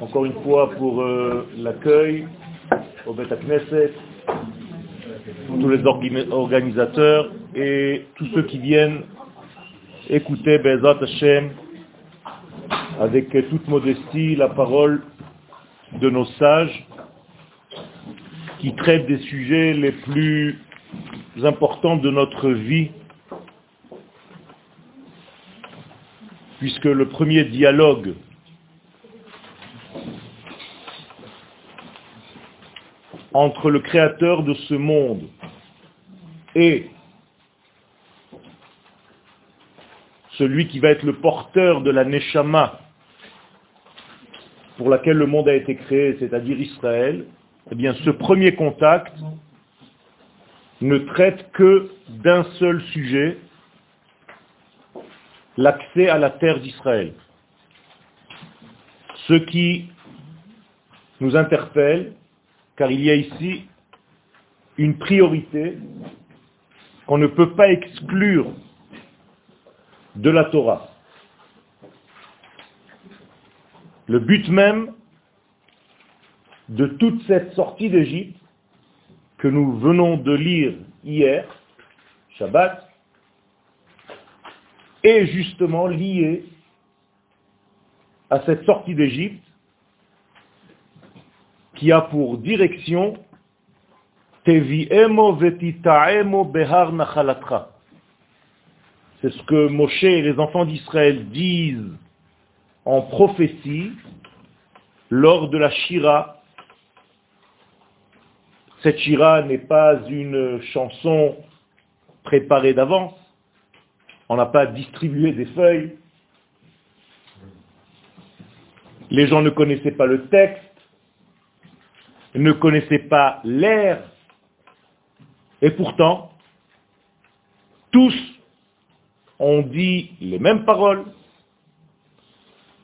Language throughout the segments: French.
encore une fois pour euh, l'accueil au Beth Knesset, tous les organisateurs et tous ceux qui viennent écouter Bezat Hashem avec toute modestie la parole de nos sages qui traitent des sujets les plus importants de notre vie puisque le premier dialogue entre le créateur de ce monde et celui qui va être le porteur de la Neshama pour laquelle le monde a été créé, c'est-à-dire Israël, eh bien ce premier contact ne traite que d'un seul sujet, l'accès à la terre d'Israël. Ce qui nous interpelle, car il y a ici une priorité qu'on ne peut pas exclure de la Torah. Le but même de toute cette sortie d'Égypte que nous venons de lire hier, Shabbat, est justement lié à cette sortie d'Égypte qui a pour direction. C'est ce que Moshe et les enfants d'Israël disent en prophétie lors de la Shira. Cette Shira n'est pas une chanson préparée d'avance. On n'a pas distribué des feuilles. Les gens ne connaissaient pas le texte, ne connaissaient pas l'air. Et pourtant, tous ont dit les mêmes paroles,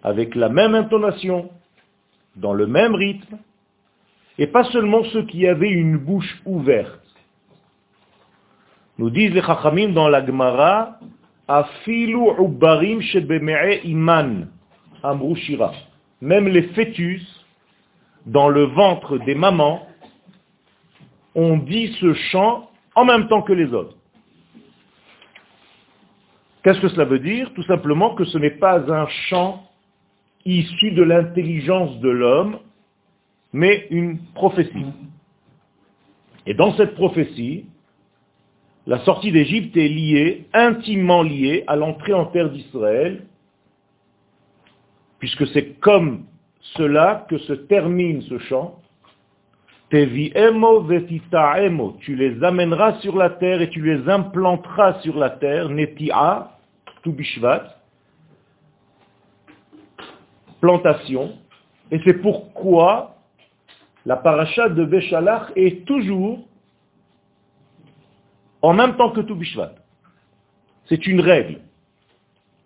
avec la même intonation, dans le même rythme, et pas seulement ceux qui avaient une bouche ouverte. Nous disent les Chachamim dans la Gemara, Même les fœtus dans le ventre des mamans ont dit ce chant en même temps que les autres. Qu'est-ce que cela veut dire? Tout simplement que ce n'est pas un chant issu de l'intelligence de l'homme, mais une prophétie. Et dans cette prophétie, la sortie d'Égypte est liée, intimement liée à l'entrée en terre d'Israël, puisque c'est comme cela que se termine ce chant. Tu les amèneras sur la terre et tu les implanteras sur la terre, netia, bishvat, plantation, et c'est pourquoi la paracha de Béchalach est toujours en même temps que tout Bishvat. C'est une règle.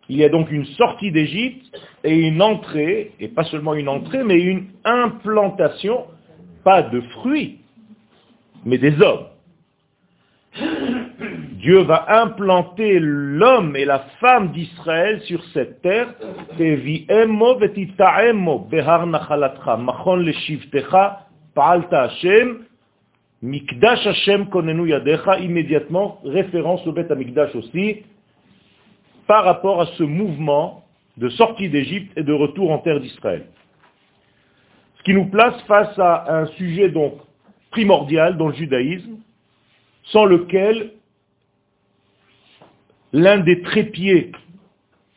Il y a donc une sortie d'Égypte et une entrée, et pas seulement une entrée, mais une implantation, pas de fruits, mais des hommes. Dieu va implanter l'homme et la femme d'Israël sur cette terre. Mikdash Hashem konenu yadecha, immédiatement, référence au Bet Mikdash aussi, par rapport à ce mouvement de sortie d'Égypte et de retour en terre d'Israël. Ce qui nous place face à un sujet donc primordial dans le judaïsme, sans lequel l'un des trépieds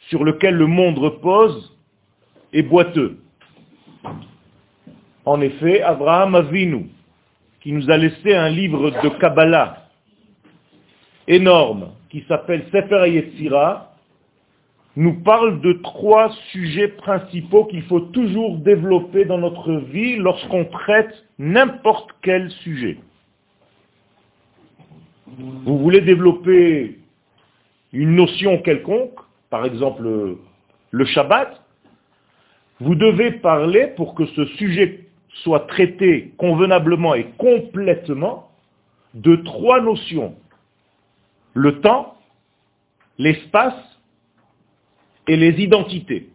sur lequel le monde repose est boiteux. En effet, Abraham Avinu, qui nous a laissé un livre de Kabbalah énorme, qui s'appelle Sefer Yetzira, nous parle de trois sujets principaux qu'il faut toujours développer dans notre vie lorsqu'on traite n'importe quel sujet. Vous voulez développer une notion quelconque, par exemple le Shabbat, vous devez parler pour que ce sujet soit traité convenablement et complètement de trois notions. Le temps, l'espace et les identités.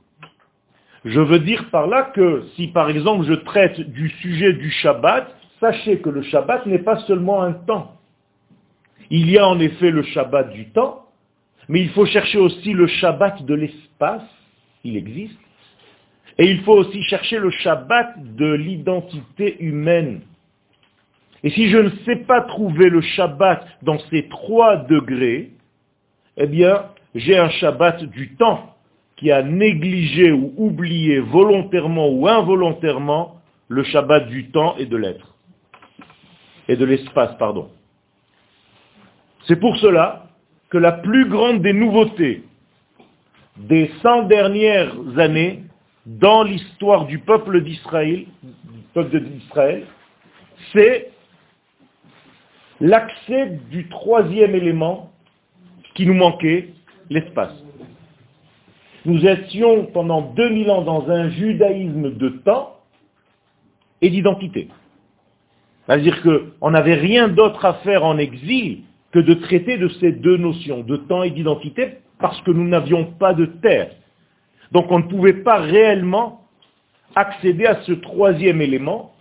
Je veux dire par là que si par exemple je traite du sujet du Shabbat, sachez que le Shabbat n'est pas seulement un temps. Il y a en effet le Shabbat du temps, mais il faut chercher aussi le Shabbat de l'espace, il existe, et il faut aussi chercher le Shabbat de l'identité humaine. Et si je ne sais pas trouver le Shabbat dans ces trois degrés, eh bien, j'ai un Shabbat du temps qui a négligé ou oublié volontairement ou involontairement le Shabbat du temps et de l'être. Et de l'espace, pardon. C'est pour cela que la plus grande des nouveautés des 100 dernières années dans l'histoire du peuple d'Israël, d'Israël, c'est l'accès du troisième élément qui nous manquait, l'espace. Nous étions pendant 2000 ans dans un judaïsme de temps et d'identité. C'est-à-dire qu'on n'avait rien d'autre à faire en exil que de traiter de ces deux notions, de temps et d'identité, parce que nous n'avions pas de terre. Donc on ne pouvait pas réellement accéder à ce troisième élément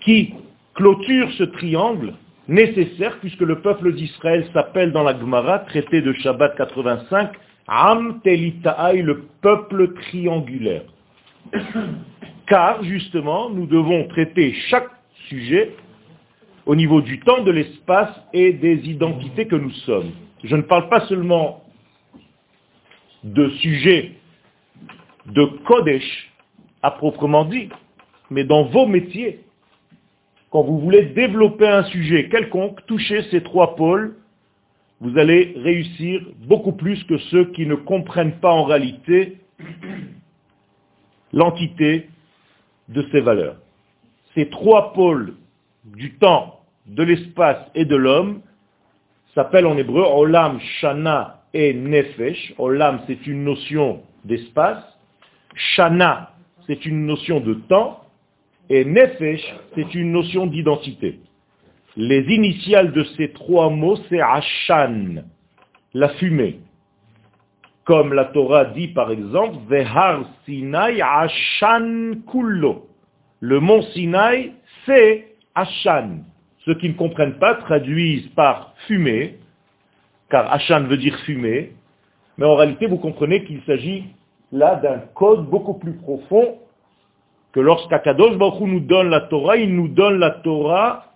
qui clôture ce triangle nécessaire puisque le peuple d'Israël s'appelle dans la Gemara, traité de Shabbat 85, Am Telitaï, le peuple triangulaire. Car justement, nous devons traiter chaque sujet au niveau du temps, de l'espace et des identités que nous sommes. Je ne parle pas seulement de sujets de Kodesh à proprement dit, mais dans vos métiers, quand vous voulez développer un sujet quelconque, toucher ces trois pôles, vous allez réussir beaucoup plus que ceux qui ne comprennent pas en réalité l'entité de ces valeurs. Ces trois pôles du temps, de l'espace et de l'homme s'appellent en hébreu Olam, Shana et Nefesh. Olam, c'est une notion d'espace. Shana, c'est une notion de temps. Et Nefesh, c'est une notion d'identité. Les initiales de ces trois mots, c'est Ashan, la fumée. Comme la Torah dit par exemple, Vehar Sinai Ashan Kullo. Le mont Sinai, c'est Ashan. Ceux qui ne comprennent pas traduisent par fumée, car Ashan veut dire fumée, mais en réalité vous comprenez qu'il s'agit là d'un code beaucoup plus profond que lorsqu'Akadosh Baruch nous donne la Torah, il nous donne la Torah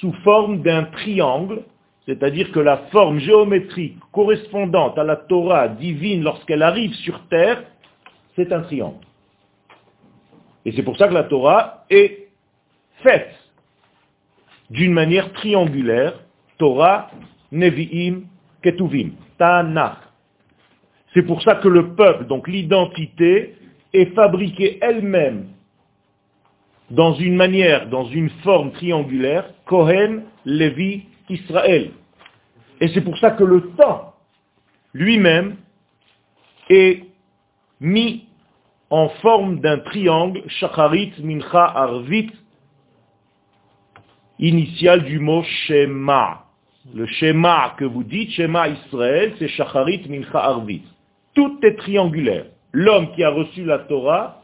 sous forme d'un triangle, c'est-à-dire que la forme géométrique correspondante à la Torah divine lorsqu'elle arrive sur terre, c'est un triangle. Et c'est pour ça que la Torah est faite d'une manière triangulaire, Torah, Nevi'im, Ketuvim, Tanakh. C'est pour ça que le peuple, donc l'identité, est fabriquée elle-même dans une manière, dans une forme triangulaire, Kohen, Lévi, Israël. Et c'est pour ça que le temps lui-même est mis en forme d'un triangle, Shacharit, Mincha, Arvit, initial du mot Shema. Le Shema que vous dites, Shema Israël, c'est Shacharit, Mincha, Arvit. Tout est triangulaire. L'homme qui a reçu la Torah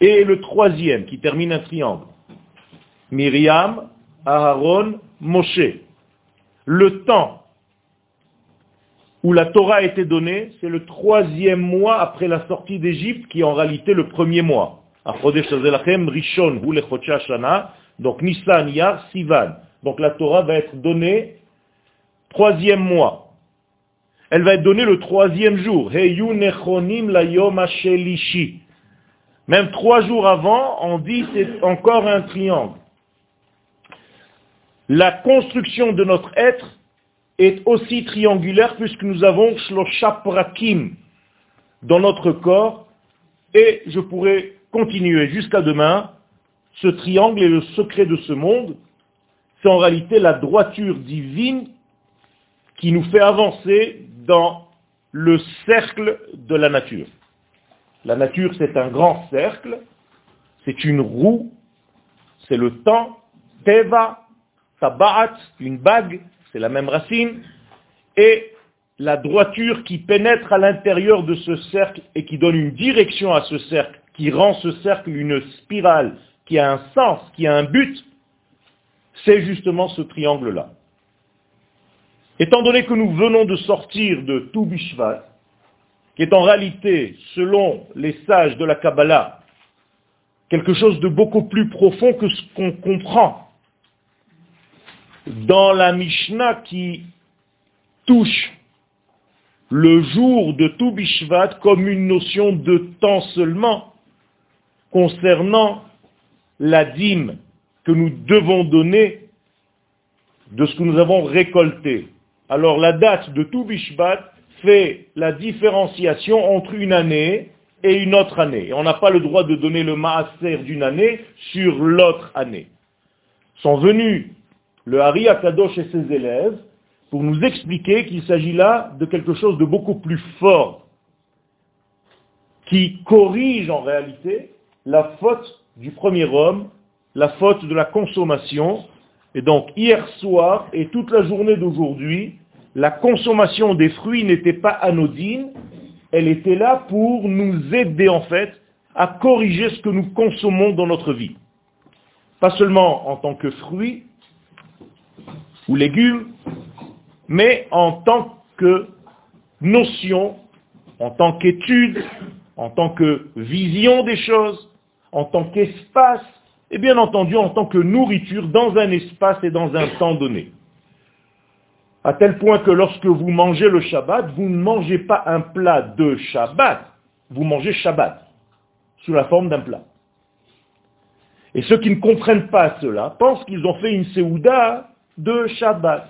et le troisième qui termine un triangle. Myriam, Aaron, Moshe. Le temps où la Torah a été donnée, c'est le troisième mois après la sortie d'Égypte, qui est en réalité le premier mois. Donc Nissan, Yar, Sivan. Donc la Torah va être donnée troisième mois. Elle va être donnée le troisième jour. Même trois jours avant, on dit c'est encore un triangle. La construction de notre être est aussi triangulaire puisque nous avons shloshaprakim dans notre corps et je pourrais continuer jusqu'à demain. Ce triangle est le secret de ce monde. C'est en réalité la droiture divine qui nous fait avancer dans le cercle de la nature. La nature, c'est un grand cercle, c'est une roue, c'est le temps, teva, tabaat, une bague, c'est la même racine, et la droiture qui pénètre à l'intérieur de ce cercle et qui donne une direction à ce cercle, qui rend ce cercle une spirale, qui a un sens, qui a un but, c'est justement ce triangle-là. Étant donné que nous venons de sortir de Toubishvat, qui est en réalité, selon les sages de la Kabbalah, quelque chose de beaucoup plus profond que ce qu'on comprend dans la Mishnah qui touche le jour de Toubishvat comme une notion de temps seulement concernant la dîme que nous devons donner de ce que nous avons récolté. Alors la date de Toubishvat fait la différenciation entre une année et une autre année. On n'a pas le droit de donner le maaser d'une année sur l'autre année. Sont venus le Hari Akadosh et ses élèves pour nous expliquer qu'il s'agit là de quelque chose de beaucoup plus fort, qui corrige en réalité la faute du premier homme, la faute de la consommation. Et donc hier soir et toute la journée d'aujourd'hui, la consommation des fruits n'était pas anodine, elle était là pour nous aider en fait à corriger ce que nous consommons dans notre vie. Pas seulement en tant que fruits ou légumes, mais en tant que notion, en tant qu'étude, en tant que vision des choses, en tant qu'espace, et bien entendu en tant que nourriture dans un espace et dans un temps donné. À tel point que lorsque vous mangez le Shabbat, vous ne mangez pas un plat de Shabbat, vous mangez Shabbat, sous la forme d'un plat. Et ceux qui ne comprennent pas cela pensent qu'ils ont fait une Seouda de Shabbat.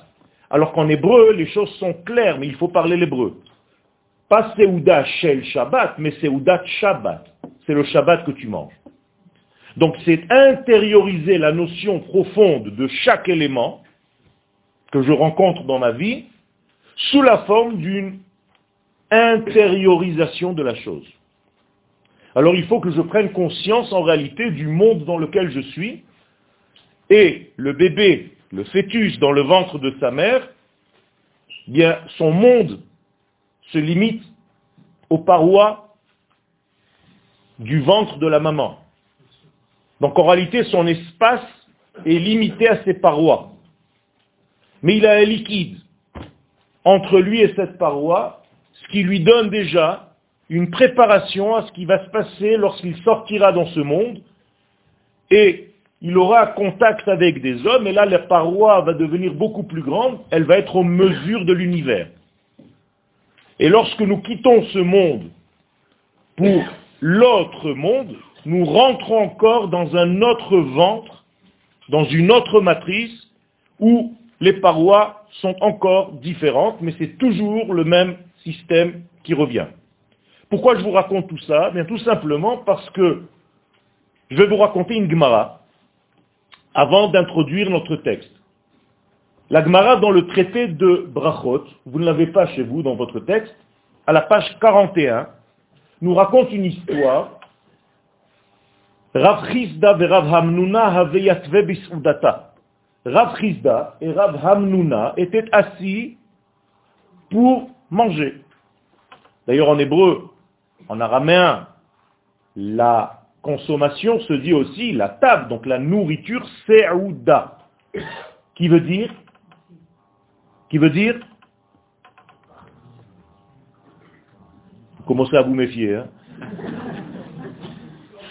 Alors qu'en hébreu, les choses sont claires, mais il faut parler l'hébreu. Pas Seouda Shel Shabbat, mais Seouda Shabbat. C'est le Shabbat que tu manges. Donc c'est intérioriser la notion profonde de chaque élément que je rencontre dans ma vie sous la forme d'une intériorisation de la chose. Alors il faut que je prenne conscience en réalité du monde dans lequel je suis et le bébé le fœtus dans le ventre de sa mère, bien son monde se limite aux parois du ventre de la maman. Donc en réalité, son espace est limité à ses parois. Mais il a un liquide entre lui et cette paroi, ce qui lui donne déjà une préparation à ce qui va se passer lorsqu'il sortira dans ce monde. Et il aura contact avec des hommes, et là la paroi va devenir beaucoup plus grande, elle va être aux mesures de l'univers. Et lorsque nous quittons ce monde pour l'autre monde, nous rentrons encore dans un autre ventre, dans une autre matrice, où les parois sont encore différentes, mais c'est toujours le même système qui revient. Pourquoi je vous raconte tout ça? Bien tout simplement parce que je vais vous raconter une Gemara avant d'introduire notre texte. La Gemara dans le traité de Brachot, vous ne l'avez pas chez vous dans votre texte, à la page 41, nous raconte une histoire. Rav Chizda et Rav Hamnuna bisudata. Rav Chizda et Rav Hamnuna étaient assis pour manger. D'ailleurs en hébreu, en araméen, la consommation se dit aussi la table, donc la nourriture se'ouda, qui veut dire, qui veut dire, vous commencez à vous méfier, hein?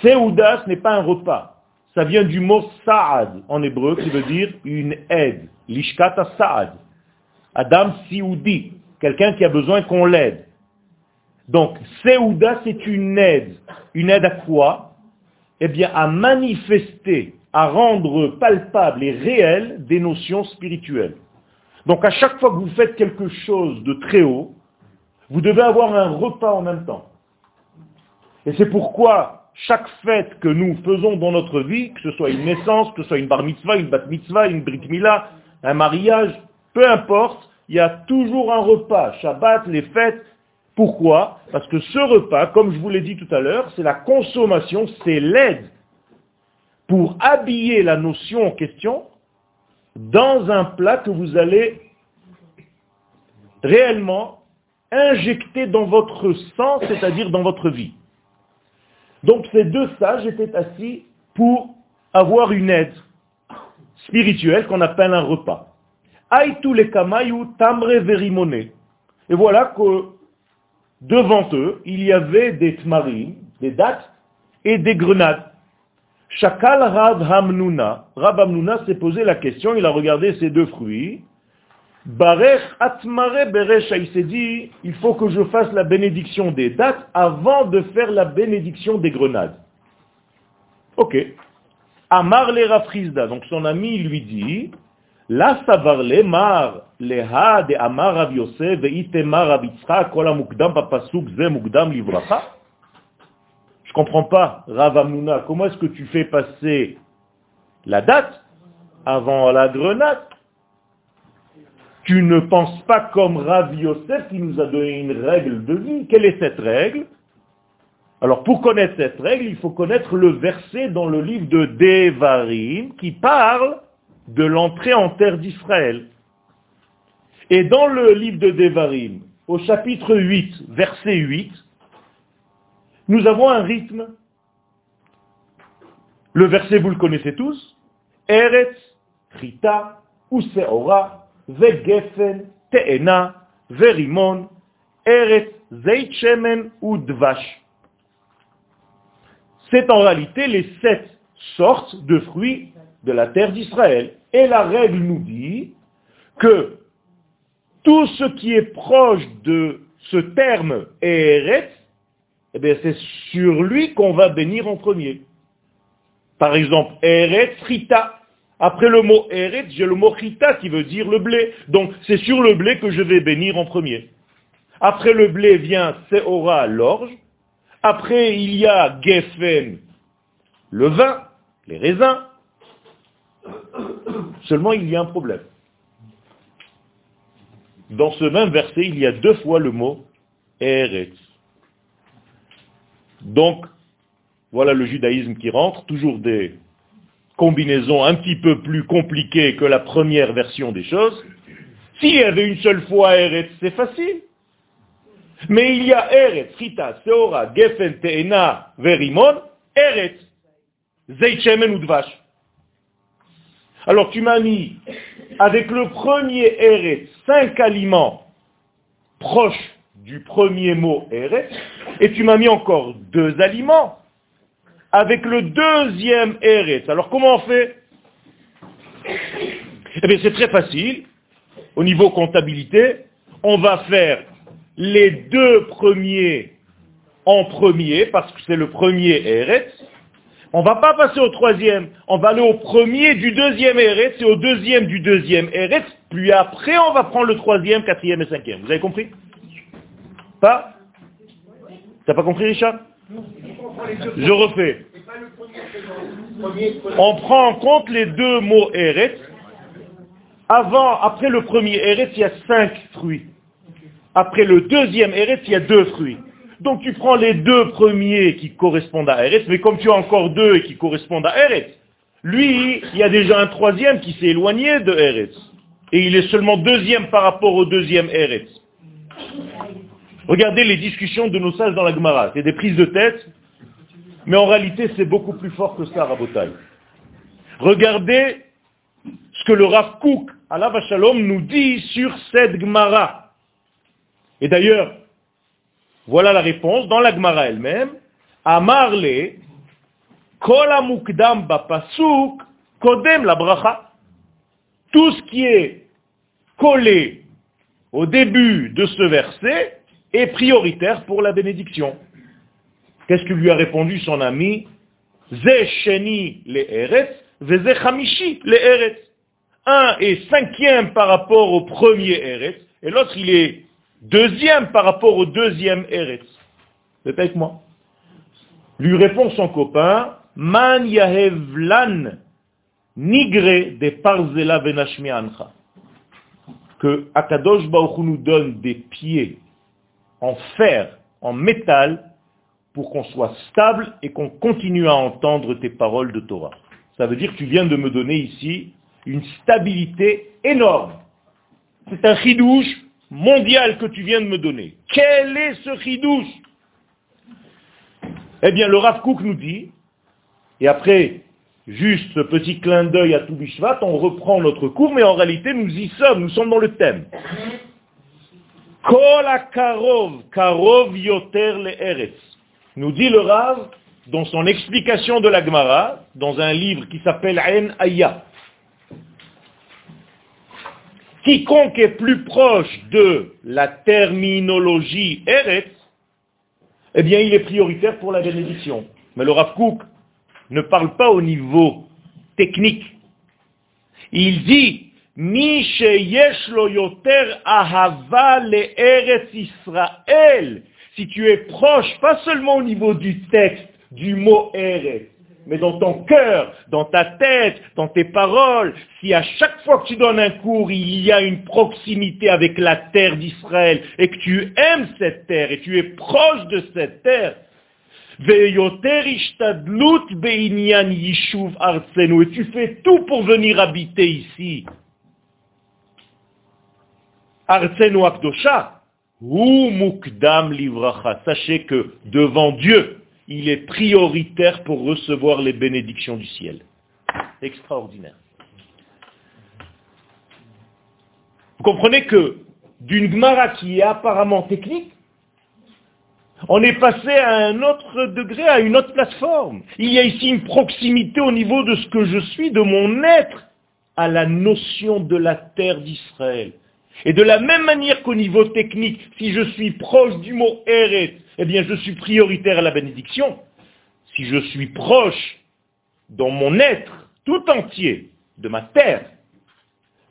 Seouda, ce n'est pas un repas. Ça vient du mot sa'ad en hébreu qui veut dire une aide. Lishkata sa'ad. Adam sioudi, quelqu'un qui a besoin qu'on l'aide. Donc, Seouda, c'est une aide. Une aide à quoi? Eh bien, à manifester, à rendre palpable et réel des notions spirituelles. Donc à chaque fois que vous faites quelque chose de très haut, vous devez avoir un repas en même temps. Et c'est pourquoi chaque fête que nous faisons dans notre vie, que ce soit une naissance, que ce soit une bar mitzvah, une bat mitzvah, une brit milah, un mariage, peu importe, il y a toujours un repas. Shabbat, les fêtes, pourquoi? Parce que ce repas, comme je vous l'ai dit tout à l'heure, c'est la consommation, c'est l'aide pour habiller la notion en question dans un plat que vous allez réellement injecté dans votre sang, c'est-à-dire dans votre vie. Donc ces deux sages étaient assis pour avoir une aide spirituelle qu'on appelle un repas. Aïtou les kamayu tamre verimone. Et voilà que devant eux, il y avait des tmarim, des dates et des grenades. Hamnuna, Rav Hamnuna s'est posé la question, il a regardé ces deux fruits. Barech Atmare Beresh, il s'est dit, il faut que je fasse la bénédiction des dates avant de faire la bénédiction des grenades. Ok. Amar le Rafrizda, donc son ami lui dit, La savarle mar leha de amar Rav Yosef papasuk ze. Je comprends pas, Rav Amnuna, comment est-ce que tu fais passer la date avant la grenade? Tu ne penses pas comme Rav Yosef qui nous a donné une règle de vie. Quelle est cette règle? Alors pour connaître cette règle, il faut connaître le verset dans le livre de Devarim qui parle de l'entrée en terre d'Israël. Et dans le livre de Devarim, au chapitre 8, verset 8, nous avons un rythme. Le verset, vous le connaissez tous. Eretz, Chita, Useora, C'est en réalité les sept sortes de fruits de la terre d'Israël. Et la règle nous dit que tout ce qui est proche de ce terme Eretz, eh c'est sur lui qu'on va bénir en premier. Par exemple, Eretz Rita. Après le mot Eretz, j'ai le mot Rita qui veut dire le blé. Donc c'est sur le blé que je vais bénir en premier. Après le blé vient Seora, l'orge. Après, il y a Geffen, le vin, les raisins. Seulement, il y a un problème. Dans ce même verset, il y a deux fois le mot Eretz. Donc, voilà le judaïsme qui rentre, toujours des combinaisons un petit peu plus compliquées que la première version des choses. S'il y avait une seule fois Eretz, c'est facile. Mais il y a Eretz, Chita, Seora, Gefen, Teena, Verimon, Eretz, Zeitchemen ou Dvash. Alors tu m'as mis avec le premier Eretz cinq aliments proches du premier mot Eretz, et tu m'as mis encore deux aliments avec le deuxième Eretz. Alors comment on fait Eh bien c'est très facile. Au niveau comptabilité, on va faire les deux premiers en premier, parce que c'est le premier Eretz, on va pas passer au troisième, on va aller au premier du deuxième Eretz et au deuxième du deuxième Eretz, puis après on va prendre le troisième, quatrième et cinquième. Vous avez compris? Pas? T'as pas compris Richard? Je refais. On prend en compte les deux mots Eretz. Avant, après le premier Eretz, il y a cinq fruits. Après le deuxième Eretz, il y a deux fruits. Donc tu prends les deux premiers qui correspondent à Eretz, mais comme tu as encore deux qui correspondent à Eretz, lui, il y a déjà un troisième qui s'est éloigné de Eretz. Et il est seulement deuxième par rapport au deuxième Eretz. Regardez les discussions de nos sages dans la Gemara. C'est des prises de tête, mais en réalité c'est beaucoup plus fort que ça, Rabotai. Regardez ce que le Rav Kook, Allah Shalom, nous dit sur cette Gemara. Et d'ailleurs, voilà la réponse dans la Gemara elle-même. Amarle, kol amukdam bapasuk, kodem la bracha. Tout ce qui est collé au début de ce verset est prioritaire pour la bénédiction. Qu'est-ce que lui a répondu son ami Ze sheni le eretz, veze chamishi le eretz. Un est cinquième par rapport au premier eretz, et l'autre il est Deuxième par rapport au deuxième Eretz. C'est avec moi? Lui répond son copain, Man yahevlan nigre de parzela ancha. Que Akadosh Baruch nous donne des pieds en fer, en métal, pour qu'on soit stable et qu'on continue à entendre tes paroles de Torah. Ça veut dire que tu viens de me donner ici une stabilité énorme. C'est un chidouche mondial que tu viens de me donner. Quel est ce chidouche? Eh bien, le Rav Kook nous dit, et après, juste ce petit clin d'œil à Toubishvat, on reprend notre cours, mais en réalité, nous y sommes, nous sommes dans le thème. Kol karov, karov yoter le Nous dit le Rav, dans son explication de la Gemara, dans un livre qui s'appelle En Aya. Quiconque est plus proche de la terminologie Eretz, eh bien il est prioritaire pour la bénédiction. Mais le Rav Kook ne parle pas au niveau technique. Il dit Si tu es proche, pas seulement au niveau du texte, du mot Eretz, mais dans ton cœur, dans ta tête, dans tes paroles, si à chaque fois que tu donnes un cours, il y a une proximité avec la terre d'Israël, et que tu aimes cette terre, et tu es proche de cette terre, et tu fais tout pour venir habiter ici. Arsenu Akdosha, ou Mukdam Livracha. Sachez que devant Dieu, il est prioritaire pour recevoir les bénédictions du ciel. Extraordinaire. Vous comprenez que d'une Gemara qui est apparemment technique, on est passé à un autre degré, à une autre plateforme. Il y a ici une proximité au niveau de ce que je suis, de mon être, à la notion de la terre d'Israël. Et de la même manière qu'au niveau technique, si je suis proche du mot Eret, eh bien je suis prioritaire à la bénédiction. Si je suis proche dans mon être tout entier de ma terre,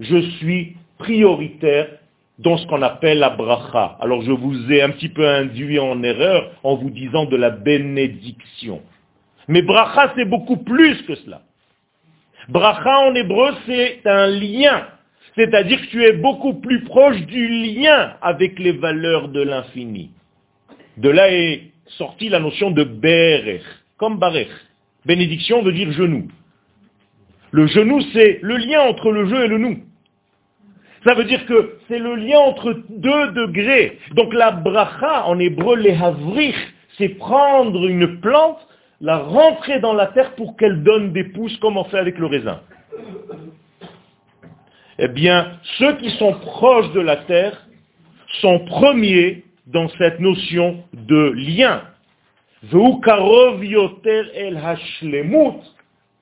je suis prioritaire dans ce qu'on appelle la bracha. Alors je vous ai un petit peu induit en erreur en vous disant de la bénédiction. Mais bracha c'est beaucoup plus que cela. Bracha en hébreu c'est un lien. C'est-à-dire que tu es beaucoup plus proche du lien avec les valeurs de l'infini. De là est sortie la notion de berech, comme barech. Bénédiction veut dire genou. Le genou, c'est le lien entre le je et le nous. Ça veut dire que c'est le lien entre deux degrés. Donc la bracha, en hébreu, les havrich, c'est prendre une plante, la rentrer dans la terre pour qu'elle donne des pousses comme on fait avec le raisin. Eh bien, ceux qui sont proches de la terre sont premiers dans cette notion de lien.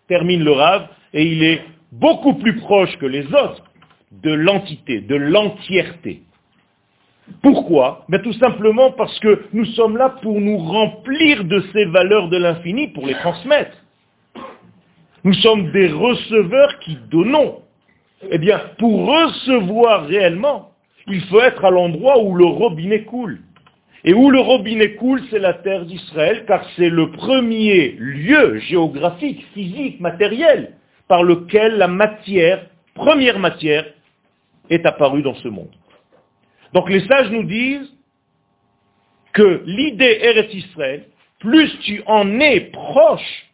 termine le Rav, et il est beaucoup plus proche que les autres de l'entité, de l'entièreté. Pourquoi? Ben, Tout simplement parce que nous sommes là pour nous remplir de ces valeurs de l'infini, pour les transmettre. Nous sommes des receveurs qui donnons. Eh bien, pour recevoir réellement, il faut être à l'endroit où le robinet coule. Et où le robinet coule, c'est la terre d'Israël, car c'est le premier lieu géographique, physique, matériel, par lequel la matière, première matière, est apparue dans ce monde. Donc les sages nous disent que l'idée Eretz Israël, plus tu en es proche,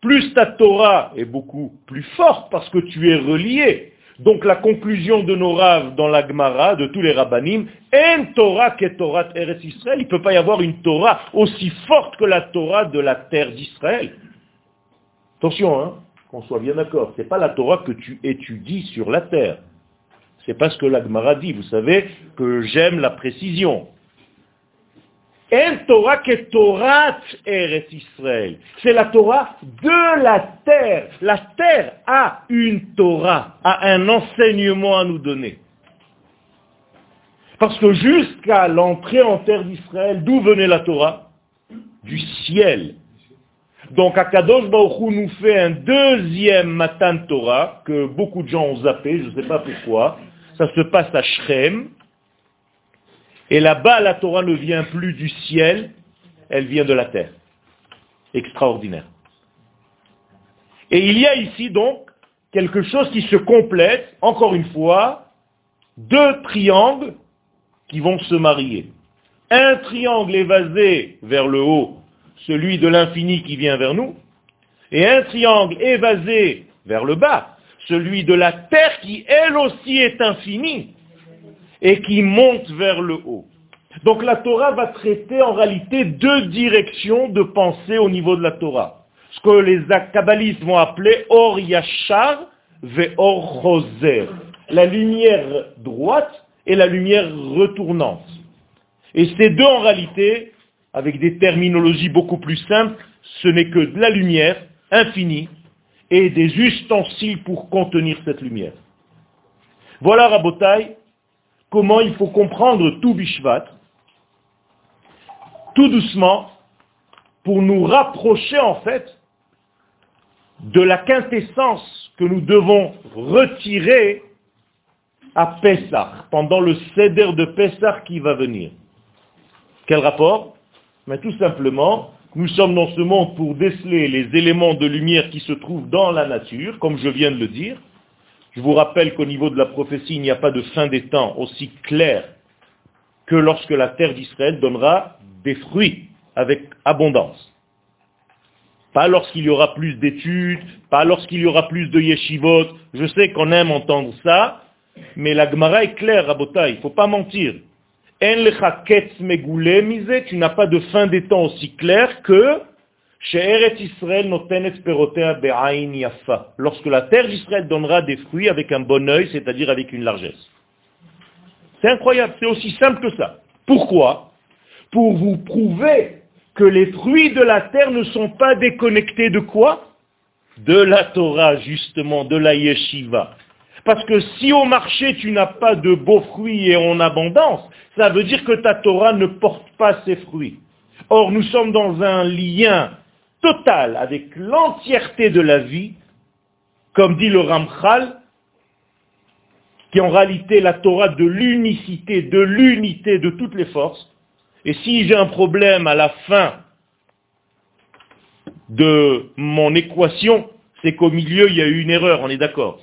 plus ta Torah est beaucoup plus forte parce que tu es relié donc la conclusion de nos raves dans la Gemara, de tous les rabbinim, en Torah que Torah Eretz Israël, il ne peut pas y avoir une Torah aussi forte que la Torah de la terre d'Israël. Attention, hein, qu'on soit bien d'accord, ce n'est pas la Torah que tu étudies sur la terre. C'est pas ce que la Gemara dit. Vous savez que j'aime la précision. Torah Torah Eretz Israël. C'est la Torah de la terre. La terre a une Torah, a un enseignement à nous donner. Parce que jusqu'à l'entrée en terre d'Israël, d'où venait la Torah? Du ciel. Donc Akadosh Baruch nous fait un deuxième Matan Torah, que beaucoup de gens ont zappé, je ne sais pas pourquoi. Ça se passe à Shrem, et là-bas, la Torah ne vient plus du ciel, elle vient de la terre. Extraordinaire. Et il y a ici donc quelque chose qui se complète, encore une fois, deux triangles qui vont se marier. Un triangle évasé vers le haut, celui de l'infini qui vient vers nous, et un triangle évasé vers le bas, celui de la terre qui elle aussi est infinie, et qui monte vers le haut. Donc la Torah va traiter en réalité deux directions de pensée au niveau de la Torah. Ce que les kabbalistes vont appeler Or Yachar ve Or. La lumière droite et la lumière retournante. Et ces deux en réalité, avec des terminologies beaucoup plus simples, ce n'est que de la lumière infinie et des ustensiles pour contenir cette lumière. Voilà, Rabotai, comment il faut comprendre tout Bishvat, tout doucement, pour nous rapprocher en fait de la quintessence que nous devons retirer à Pessah, pendant le céder de Pessah qui va venir. Quel rapport? Mais tout simplement, nous sommes dans ce monde pour déceler les éléments de lumière qui se trouvent dans la nature, comme je viens de le dire. Je vous rappelle qu'au niveau de la prophétie, il n'y a pas de fin des temps aussi clair que lorsque la terre d'Israël donnera des fruits avec abondance. Pas lorsqu'il y aura plus d'études, pas lorsqu'il y aura plus de yeshivot. Je sais qu'on aime entendre ça, mais la Gemara est claire, Rabota, il ne faut pas mentir. Tu n'as pas de fin des temps aussi clair que lorsque la terre d'Israël donnera des fruits avec un bon œil, c'est-à-dire avec une largesse. C'est incroyable, c'est aussi simple que ça. Pourquoi? Pour vous prouver que les fruits de la terre ne sont pas déconnectés de quoi? De la Torah, justement, de la yeshiva. Parce que si au marché tu n'as pas de beaux fruits et en abondance, ça veut dire que ta Torah ne porte pas ses fruits. Or, nous sommes dans un lien total avec l'entièreté de la vie, comme dit le Ramchal, qui est en réalité la Torah de l'unicité, de l'unité de toutes les forces. Et si j'ai un problème à la fin de mon équation, c'est qu'au milieu, il y a eu une erreur, on est d'accord.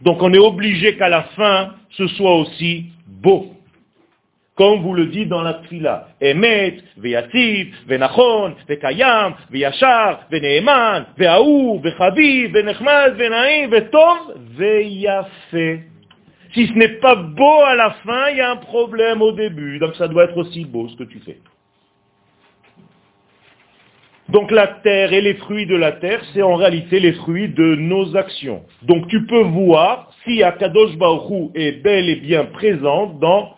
Donc on est obligé qu'à la fin, ce soit aussi beau. Comme vous le dites dans la tfila. Emet, venachon, veneeman, venaim. Si ce n'est pas beau à la fin, il y a un problème au début. Donc ça doit être aussi beau ce que tu fais. Donc la terre et les fruits de la terre, c'est en réalité les fruits de nos actions. Donc tu peux voir si Akadosh Baruch est bel et bien présent dans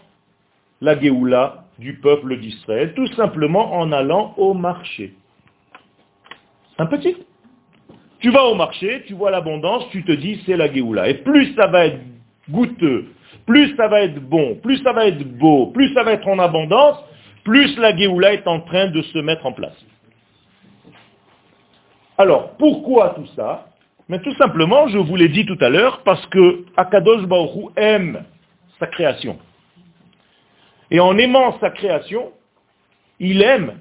la Géoula du peuple d'Israël, tout simplement en allant au marché. Un petit. Tu vas au marché, tu vois l'abondance, tu te dis c'est la Géoula. Et plus ça va être goûteux, plus ça va être bon, plus ça va être beau, plus ça va être en abondance, plus la Géoula est en train de se mettre en place. Alors, pourquoi tout ça? Mais tout simplement, je vous l'ai dit tout à l'heure, parce que Akadosh Baruch aime sa création. Et en aimant sa création, il aime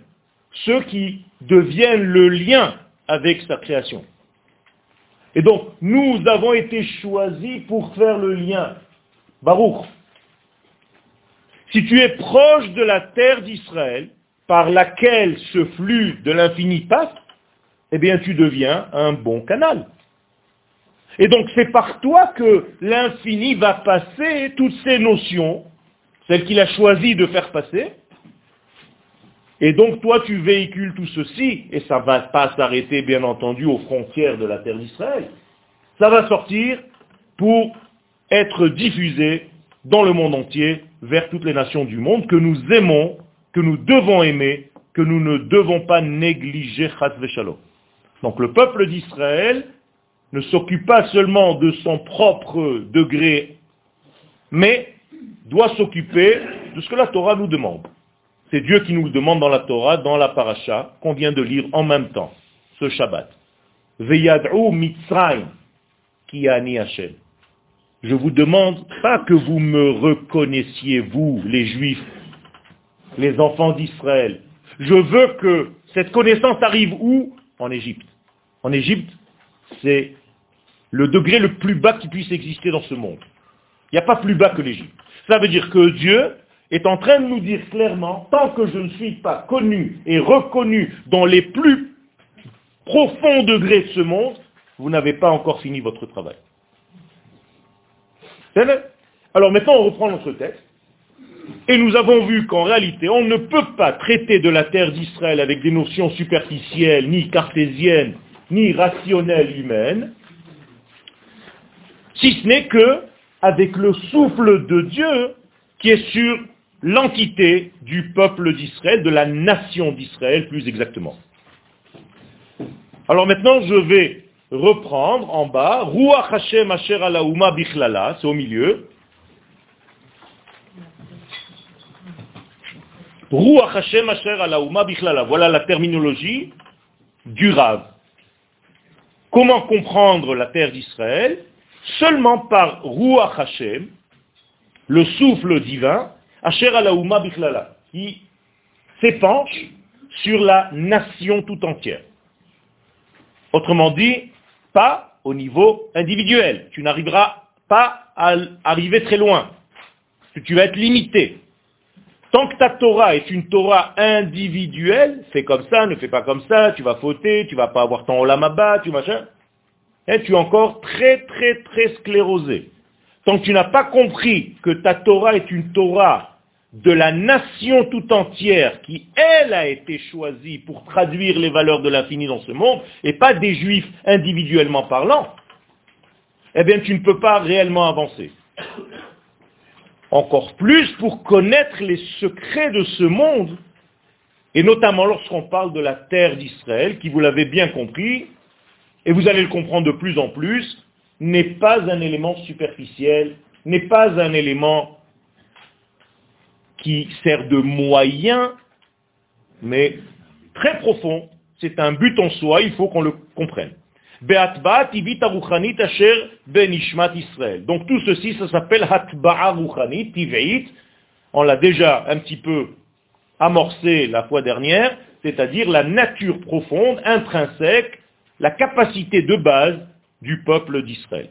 ceux qui deviennent le lien avec sa création. Et donc, nous avons été choisis pour faire le lien. Baruch, si tu es proche de la terre d'Israël, par laquelle ce flux de l'infini passe, eh bien tu deviens un bon canal. Et donc c'est par toi que l'infini va passer toutes ces notions, celles qu'il a choisi de faire passer. Et donc toi tu véhicules tout ceci, et ça ne va pas s'arrêter bien entendu aux frontières de la terre d'Israël. Ça va sortir pour être diffusé dans le monde entier vers toutes les nations du monde que nous aimons, que nous devons aimer, que nous ne devons pas négliger. Donc le peuple d'Israël ne s'occupe pas seulement de son propre degré, mais doit s'occuper de ce que la Torah nous demande. C'est Dieu qui nous le demande dans la Torah, dans la paracha, qu'on vient de lire en même temps, ce Shabbat. Veyad'u mitzrayim ki ani Hashem. Je vous demande pas que vous me reconnaissiez, vous, les Juifs, les enfants d'Israël. Je veux que cette connaissance arrive où? En Égypte. En Égypte, c'est le degré le plus bas qui puisse exister dans ce monde. Il n'y a pas plus bas que l'Égypte. Ça veut dire que Dieu est en train de nous dire clairement, tant que je ne suis pas connu et reconnu dans les plus profonds degrés de ce monde, vous n'avez pas encore fini votre travail. Alors maintenant, on reprend notre texte. Et nous avons vu qu'en réalité, on ne peut pas traiter de la terre d'Israël avec des notions superficielles, ni cartésiennes, ni rationnelles humaines, si ce n'est que avec le souffle de Dieu qui est sur l'entité du peuple d'Israël, de la nation d'Israël plus exactement. Alors maintenant, je vais reprendre en bas, Ruach Hashem Asher Alaouma Bichlala, c'est au milieu. Ruach Hashem Asher Alaouma Bichlala, voilà la terminologie du Rav. Comment comprendre la terre d'Israël? Seulement par Ruach Hashem, le souffle divin, Asher Alaouma Bichlala, qui s'épanche sur la nation tout entière. Autrement dit, pas au niveau individuel. Tu n'arriveras pas à arriver très loin. Tu vas être limité. Tant que ta Torah est une Torah individuelle, fais comme ça, ne fais pas comme ça, tu vas fauter, tu vas pas avoir ton olamaba, tu machin. Eh, tu es encore très très très sclérosé. Tant que tu n'as pas compris que ta Torah est une Torah de la nation tout entière qui, elle, a été choisie pour traduire les valeurs de l'infini dans ce monde, et pas des juifs individuellement parlant, eh bien tu ne peux pas réellement avancer. Encore plus pour connaître les secrets de ce monde, et notamment lorsqu'on parle de la terre d'Israël, qui, vous l'avez bien compris, et vous allez le comprendre de plus en plus, n'est pas un élément superficiel, n'est pas un élément qui sert de moyen, mais très profond. C'est un but en soi, il faut qu'on le comprenne. Ben Donc tout ceci, ça s'appelle Hatba'a Ruchanit, Tiveit. On l'a déjà un petit peu amorcé la fois dernière, c'est-à-dire la nature profonde, intrinsèque, la capacité de base du peuple d'Israël.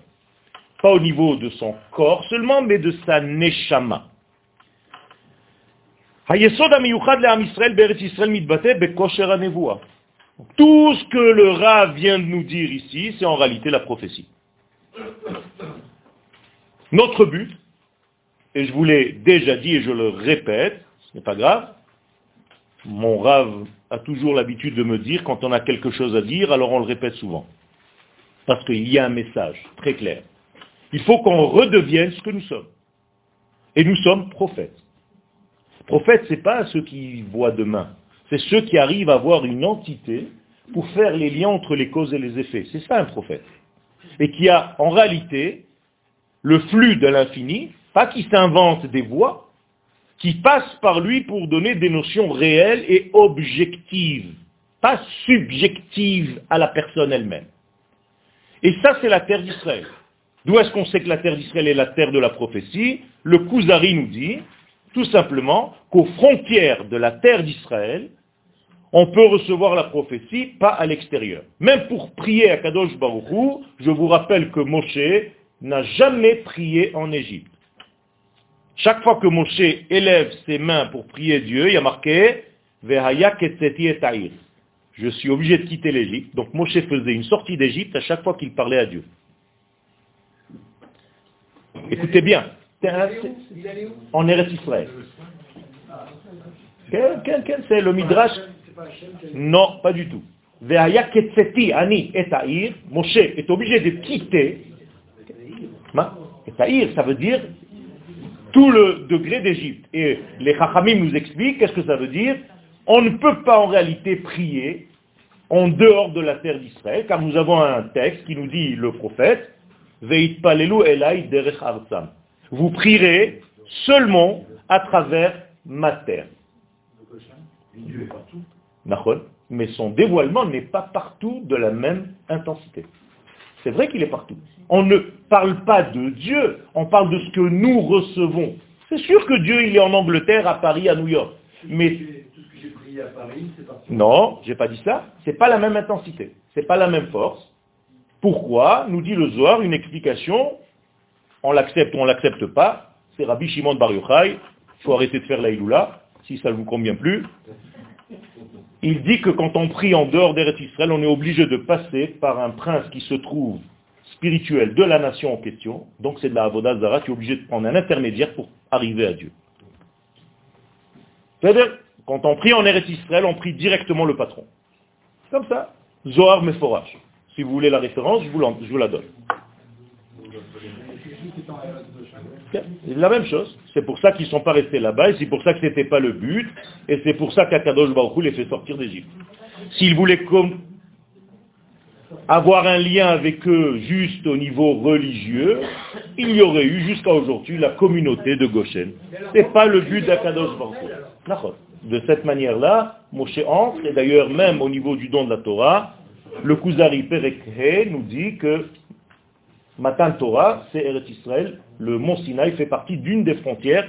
Pas au niveau de son corps seulement, mais de sa neshama. Tout ce que le Rav vient de nous dire ici, c'est en réalité la prophétie. Notre but, et je vous l'ai déjà dit et je le répète, ce n'est pas grave, mon Rav a toujours l'habitude de me dire, quand on a quelque chose à dire, alors on le répète souvent. Parce qu'il y a un message très clair. Il faut qu'on redevienne ce que nous sommes. Et nous sommes prophètes. Prophète, ce n'est pas ceux qui voient demain. C'est ceux qui arrivent à voir une entité pour faire les liens entre les causes et les effets. C'est ça un prophète. Et qui a en réalité le flux de l'infini, pas qui s'invente des voies, qui passe par lui pour donner des notions réelles et objectives, pas subjectives à la personne elle-même. Et ça, c'est la terre d'Israël. D'où est-ce qu'on sait que la terre d'Israël est la terre de la prophétie? Le Kuzari nous dit, tout simplement qu'aux frontières de la terre d'Israël, on peut recevoir la prophétie, pas à l'extérieur. Même pour prier à Kadosh Baruchou, je vous rappelle que Moshe n'a jamais prié en Égypte. Chaque fois que Moshe élève ses mains pour prier Dieu, il y a marqué Je suis obligé de quitter l'Égypte. Donc Moshe faisait une sortie d'Égypte à chaque fois qu'il parlait à Dieu. Écoutez bien, en Eretz Israël. C'est le Midrash? Non, pas du tout. Ani et Moshe est obligé de quitter. Ça veut dire tout le degré d'Égypte. Et les Chachamim nous expliquent qu'est-ce que ça veut dire? On ne peut pas en réalité prier en dehors de la terre d'Israël, car nous avons un texte qui nous dit le prophète, Veit palelu elai derech vous prierez seulement à travers ma terre. Mais son dévoilement n'est pas partout de la même intensité. C'est vrai qu'il est partout. On ne parle pas de Dieu, on parle de ce que nous recevons. C'est sûr que Dieu, il est en Angleterre, à Paris, à New York. Mais non, j'ai pas dit ça. C'est pas la même intensité. C'est pas la même force. Pourquoi Nous dit le Zohar une explication on l'accepte ou on l'accepte pas, c'est Rabbi Shimon Bar Yochai, il faut arrêter de faire la Iloula, si ça ne vous convient plus. Il dit que quand on prie en dehors d'Eretz Israël, on est obligé de passer par un prince qui se trouve spirituel de la nation en question, donc c'est de la Avodah Zara, qui est obligé de prendre un intermédiaire pour arriver à Dieu. C'est-à-dire, quand on prie en Eretz Israël, on prie directement le patron. Comme ça. Zohar Meforach. Si vous voulez la référence, je vous, la, donne. La même chose. C'est pour ça qu'ils ne sont pas restés là-bas, et c'est pour ça que ce n'était pas le but, et c'est pour ça qu'Akadosh Baruch les fait sortir d'Égypte. S'ils voulaient avoir un lien avec eux juste au niveau religieux, il y aurait eu jusqu'à aujourd'hui la communauté de Goshen. Ce n'est pas le but d'Akadosh Baruch De cette manière-là, Moshe entre, et d'ailleurs même au niveau du don de la Torah, le Kuzari Perekhe nous dit que Matan Torah, c'est Eretz Israël. Le mont Sinaï fait partie d'une des frontières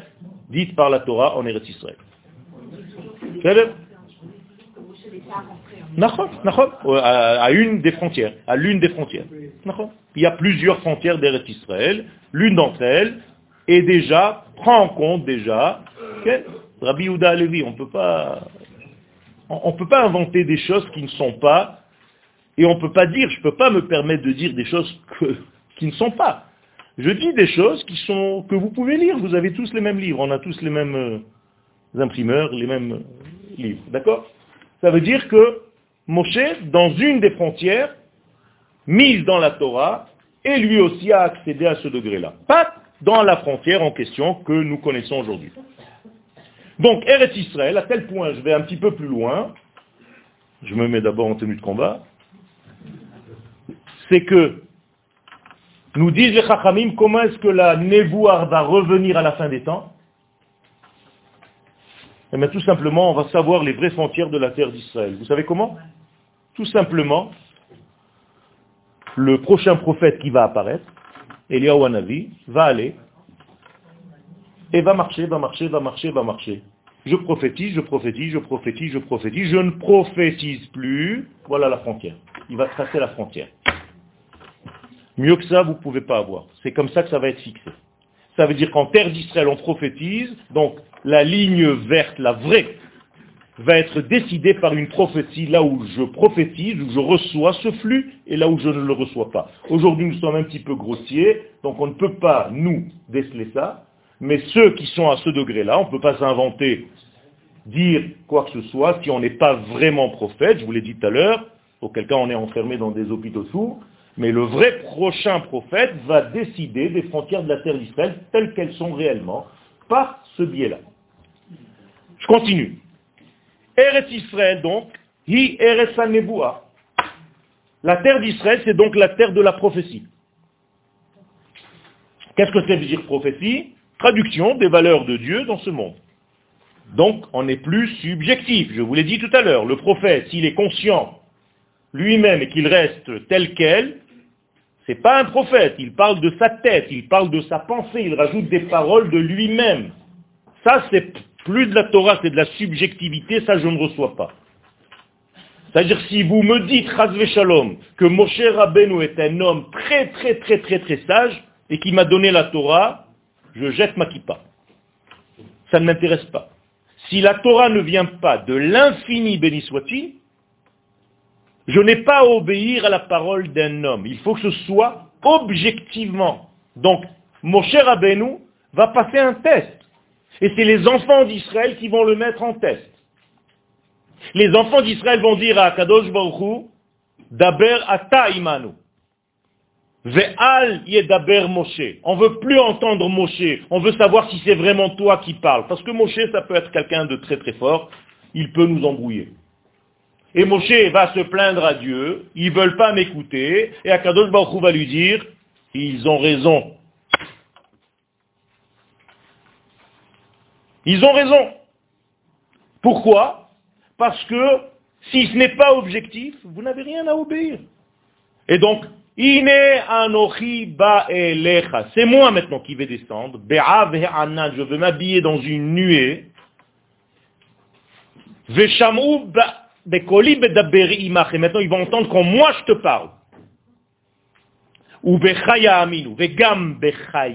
dites par la Torah en Eretz Israël. À une des frontières. À l'une des frontières. Il y a plusieurs frontières d'Eretz Israël. L'une d'entre elles est déjà, prend en compte déjà, Rabbi Yehuda Alevi, on peut pas, on ne peut pas inventer des choses qui ne sont pas, et on ne peut pas dire, je ne peux pas me permettre de dire des choses qui ne sont pas. Je dis des choses qui sont, que vous pouvez lire. Vous avez tous les mêmes livres. On a tous les mêmes euh, imprimeurs, les mêmes euh, livres. D'accord? Ça veut dire que Moshe, dans une des frontières, mise dans la Torah, et lui aussi a accédé à ce degré-là. Pas dans la frontière en question que nous connaissons aujourd'hui. Donc, Eretz Israël, à tel point, je vais un petit peu plus loin, je me mets d'abord en tenue de combat, c'est que nous disent les Chachamim, comment est-ce que la névoire va revenir à la fin des temps? Eh bien tout simplement, on va savoir les vraies frontières de la terre d'Israël. Vous savez comment? Tout simplement, le prochain prophète qui va apparaître, Eliyahu Hanavi, va aller et va marcher, va marcher, va marcher, va marcher. Je prophétise, je prophétise, je prophétise, je prophétise, je ne prophétise plus. Voilà la frontière. Il va tracer la frontière. Mieux que ça, vous ne pouvez pas avoir. C'est comme ça que ça va être fixé. Ça veut dire qu'en terre d'Israël, on prophétise, donc la ligne verte, la vraie, va être décidée par une prophétie là où je prophétise, où je reçois ce flux, et là où je ne le reçois pas. Aujourd'hui, nous sommes un petit peu grossiers, donc on ne peut pas, nous, déceler ça, mais ceux qui sont à ce degré-là, on ne peut pas s'inventer, dire quoi que ce soit, si on n'est pas vraiment prophète, je vous l'ai dit tout à l'heure, auquel cas on est enfermé dans des hôpitaux sourds, mais le vrai prochain prophète va décider des frontières de la terre d'Israël telles qu'elles sont réellement, par ce biais-là. Je continue. Eretz Israël, donc, hi Eretz La terre d'Israël, c'est donc la terre de la prophétie. Qu'est-ce que ça veut dire prophétie? Traduction des valeurs de Dieu dans ce monde. Donc, on n'est plus subjectif. Je vous l'ai dit tout à l'heure. Le prophète, s'il est conscient lui-même et qu'il reste tel quel, n'est pas un prophète, il parle de sa tête, il parle de sa pensée, il rajoute des paroles de lui-même. Ça, c'est plus de la Torah, c'est de la subjectivité, ça je ne reçois pas. C'est-à-dire si vous me dites, Razve Shalom, que Moshe Rabbeinu est un homme très très très très très sage et qui m'a donné la Torah, je jette ma kippa. Ça ne m'intéresse pas. Si la Torah ne vient pas de l'infini, béni soit-il, je n'ai pas à obéir à la parole d'un homme. Il faut que ce soit objectivement. Donc, mon cher Rabbeinu va passer un test. Et c'est les enfants d'Israël qui vont le mettre en test. Les enfants d'Israël vont dire à Kadosh Baruch Daber ata imanu. Ve'al yedaber Moshe. On veut plus entendre Moshe. On veut savoir si c'est vraiment toi qui parles. Parce que Moshe, ça peut être quelqu'un de très très fort. Il peut nous embrouiller. Et Moshe va se plaindre à Dieu, ils ne veulent pas m'écouter, et Akadosh Baruch va lui dire, ils ont raison. Ils ont raison. Pourquoi? Parce que si ce n'est pas objectif, vous n'avez rien à obéir. Et donc, Ine anochi C'est moi maintenant qui vais descendre. je veux m'habiller dans une nuée. Et maintenant ils vont entendre quand moi je te parle. Ou aminu, vegam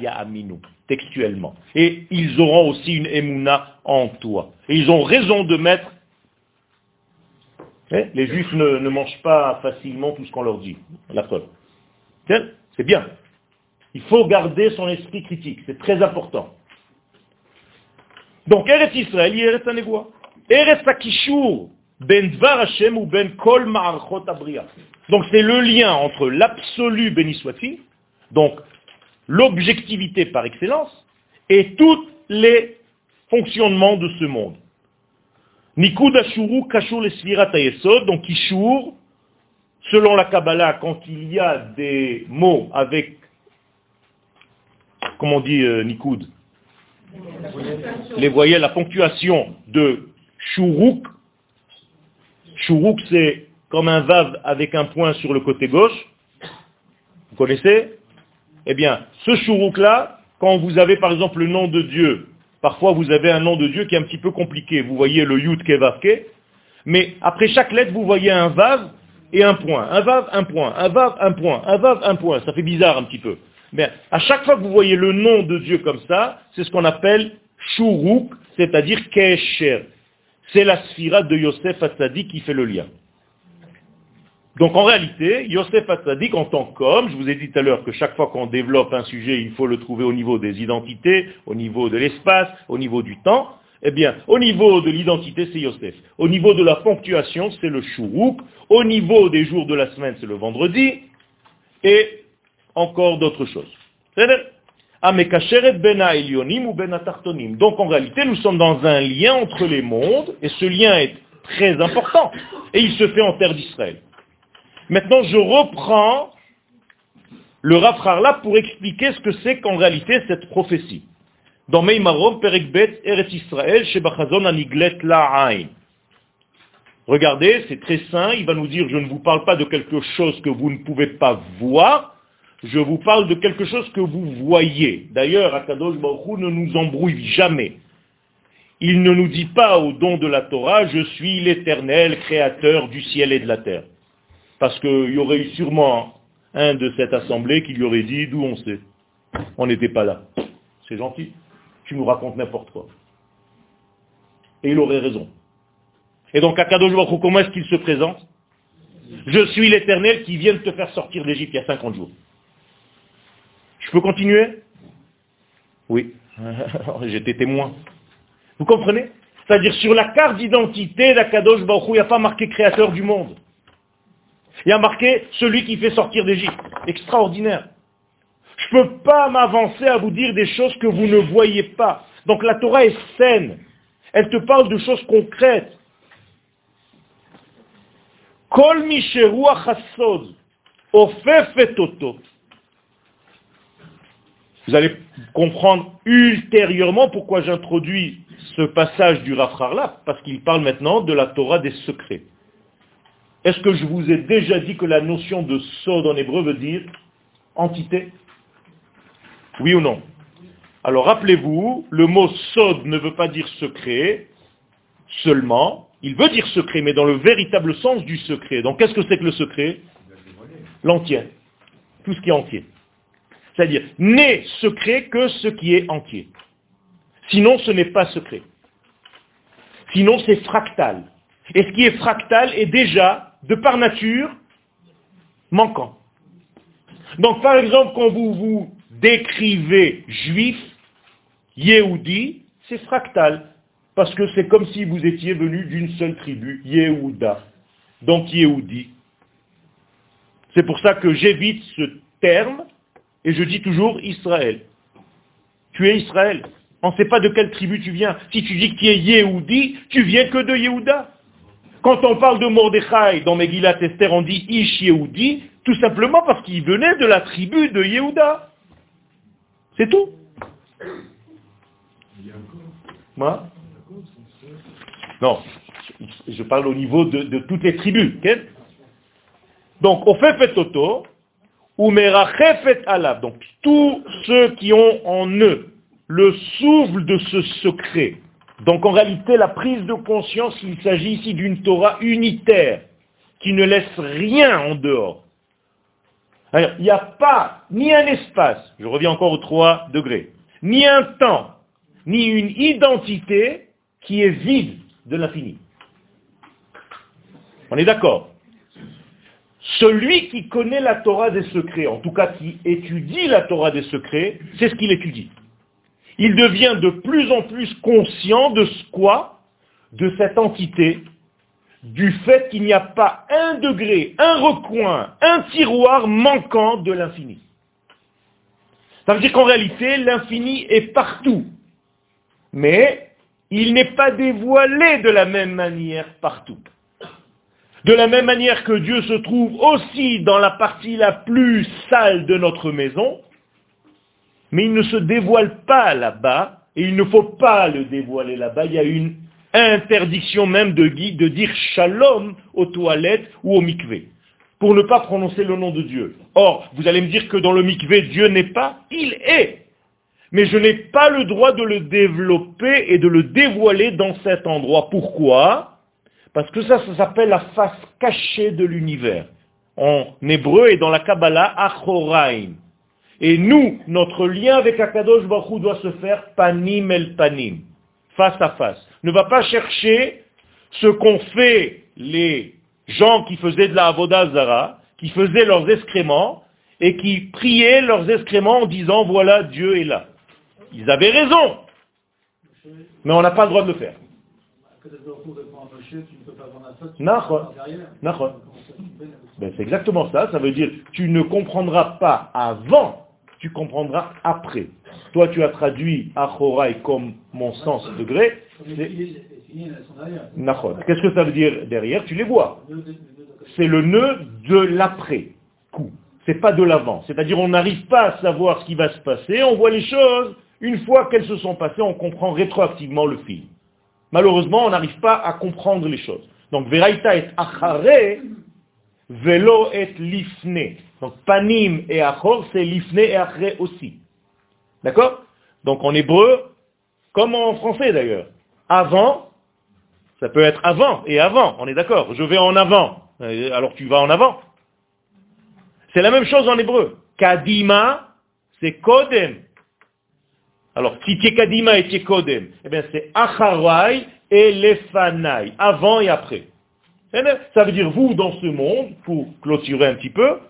aminu, textuellement. Et ils auront aussi une emuna en toi. Et ils ont raison de mettre. Eh, les juifs ne, mangent pas facilement tout ce qu'on leur dit. La preuve. C'est bien. Il faut garder son esprit critique. C'est très important. Donc Eretz Israël, Eretz Anevoa. Eretz Akishur, ben Dvar Hashem ou ben Kol Ma'archot. Donc c'est le lien entre l'absolu, béni soit-il, donc l'objectivité par excellence, et tous les fonctionnements de ce monde. Nikud Ashuru Kashur les donc Kishur, selon la Kabbalah, quand il y a des mots avec, comment on dit euh, Nikud? Les voyelles, la ponctuation de Shuruk, Shuruk c'est comme un vav avec un point sur le côté gauche, vous connaissez? Eh bien, ce Shuruk-là, quand vous avez par exemple le nom de Dieu, parfois vous avez un nom de Dieu qui est un petit peu compliqué, vous voyez le Yud Kevavke, mais après chaque lettre, vous voyez un vav et un point. Un vav, un point. Un vav, un point. Un vav, un point. Ça fait bizarre un petit peu. Mais à chaque fois que vous voyez le nom de Dieu comme ça, c'est ce qu'on appelle Shuruk, c'est-à-dire Kesher. C'est la sphira de Yosef Hatzadi qui fait le lien. Donc en réalité, Yosef Hatzadik en tant qu'homme, je vous ai dit tout à l'heure que chaque fois qu'on développe un sujet, il faut le trouver au niveau des identités, au niveau de l'espace, au niveau du temps, eh bien, au niveau de l'identité, c'est Yosef. Au niveau de la ponctuation, c'est le Shuruk. Au niveau des jours de la semaine, c'est le vendredi. Et encore d'autres choses. Ben Donc en réalité, nous sommes dans un lien entre les mondes, et ce lien est très important. Et il se fait en terre d'Israël. Maintenant, je reprends le Rafrarla pour expliquer ce que c'est qu'en réalité cette prophétie dans Meimarom, Perekbet, Eretz Israël, Shebachazon Aniglet La'ain. Regardez, c'est très sain, il va nous dire, je ne vous parle pas de quelque chose que vous ne pouvez pas voir, je vous parle de quelque chose que vous voyez. D'ailleurs, Akadosh Baruch ne nous embrouille jamais. Il ne nous dit pas au don de la Torah, je suis l'éternel créateur du ciel et de la terre. Parce qu'il y aurait eu sûrement un de cette assemblée qui lui aurait dit, d'où on sait. On n'était pas là. C'est gentil tu nous racontes n'importe quoi. Et il aurait raison. Et donc, à Kadosh comment est-ce qu'il se présente? Je suis l'éternel qui vient de te faire sortir d'Égypte il y a 50 jours. Je peux continuer? Oui. J'étais témoin. Vous comprenez? C'est-à-dire, sur la carte d'identité d'Akadosh Baruch il n'y a pas marqué créateur du monde. Il y a marqué celui qui fait sortir d'Égypte. Extraordinaire. Je ne peux pas m'avancer à vous dire des choses que vous ne voyez pas. Donc la Torah est saine. Elle te parle de choses concrètes. Kol Vous allez comprendre ultérieurement pourquoi j'introduis ce passage du Rafrarla, parce qu'il parle maintenant de la Torah des secrets. Est-ce que je vous ai déjà dit que la notion de sod en hébreu veut dire entité? Oui ou non? Alors rappelez-vous, le mot sod ne veut pas dire secret seulement, il veut dire secret, mais dans le véritable sens du secret. Donc qu'est-ce que c'est que le secret? L'entier. Tout ce qui est entier. C'est-à-dire, n'est secret que ce qui est entier. Sinon, ce n'est pas secret. Sinon, c'est fractal. Et ce qui est fractal est déjà, de par nature, manquant. Donc, par exemple, quand vous vous décrivez juif, Yehudi, c'est fractal. Parce que c'est comme si vous étiez venu d'une seule tribu, Yehuda. Donc Yehudi. C'est pour ça que j'évite ce terme et je dis toujours Israël. Tu es Israël. On ne sait pas de quelle tribu tu viens. Si tu dis que tu es Yehudi, tu viens que de Yehuda. Quand on parle de Mordechai dans Megillat Esther, on dit Ish Yehudi, tout simplement parce qu'il venait de la tribu de Yehuda. C'est tout. Moi Non, je parle au niveau de, toutes les tribus. Donc, au fait toto, ou merachefet alab. Donc, tous ceux qui ont en eux le souffle de ce secret. Donc, en réalité, la prise de conscience, il s'agit ici d'une Torah unitaire, qui ne laisse rien en dehors il n'y a pas ni un espace, je reviens encore aux trois degrés, ni un temps, ni une identité qui est vide de l'infini. On est d'accord Celui qui connaît la Torah des secrets, en tout cas qui étudie la Torah des secrets, c'est ce qu'il étudie. Il devient de plus en plus conscient de ce quoi De cette entité, du fait qu'il n'y a pas un degré, un recoin, un tiroir manquant de l'infini. Ça veut dire qu'en réalité, l'infini est partout. Mais il n'est pas dévoilé de la même manière partout. De la même manière que Dieu se trouve aussi dans la partie la plus sale de notre maison, mais il ne se dévoile pas là-bas, et il ne faut pas le dévoiler là-bas. Il y a une interdiction même de, dire shalom aux toilettes ou au mikvé, pour ne pas prononcer le nom de Dieu. Or, vous allez me dire que dans le mikvé, Dieu n'est pas, il est. Mais je n'ai pas le droit de le développer et de le dévoiler dans cet endroit. Pourquoi? Parce que ça, ça s'appelle la face cachée de l'univers. En hébreu et dans la Kabbalah, Achoraim. Et nous, notre lien avec Akadosh Baruch doit se faire panim el panim, face à face. Ne va pas chercher ce qu'ont fait les gens qui faisaient de la Avodah Zara, qui faisaient leurs excréments, et qui priaient leurs excréments en disant, voilà, Dieu est là. Ils avaient raison. Mais on n'a pas le droit de le faire. Ben, c'est exactement ça. Ça veut dire tu ne comprendras pas avant, tu comprendras après. Toi, tu as traduit Achorai comme mon sens degré. Qu'est-ce que ça veut dire derrière? Tu les vois. C'est le nœud de l'après-coup. C'est pas de l'avant. C'est-à-dire on n'arrive pas à savoir ce qui va se passer, on voit les choses, une fois qu'elles se sont passées, on comprend rétroactivement le film. Malheureusement, on n'arrive pas à comprendre les choses. Donc, Veraita est achare, velo est lifne. Donc, panim et achor, c'est lifne et achre aussi. D'accord? Donc, en hébreu, comme en français d'ailleurs, avant, ça peut être avant et avant, on est d'accord. Je vais en avant. Euh, alors tu vas en avant. C'est la même chose en hébreu. Kadima, c'est kodem. Alors, si Kadima et Kodem, eh bien c'est Acharai et Lefanai, avant et après. Ça veut dire, vous, dans ce monde, pour clôturer un petit peu,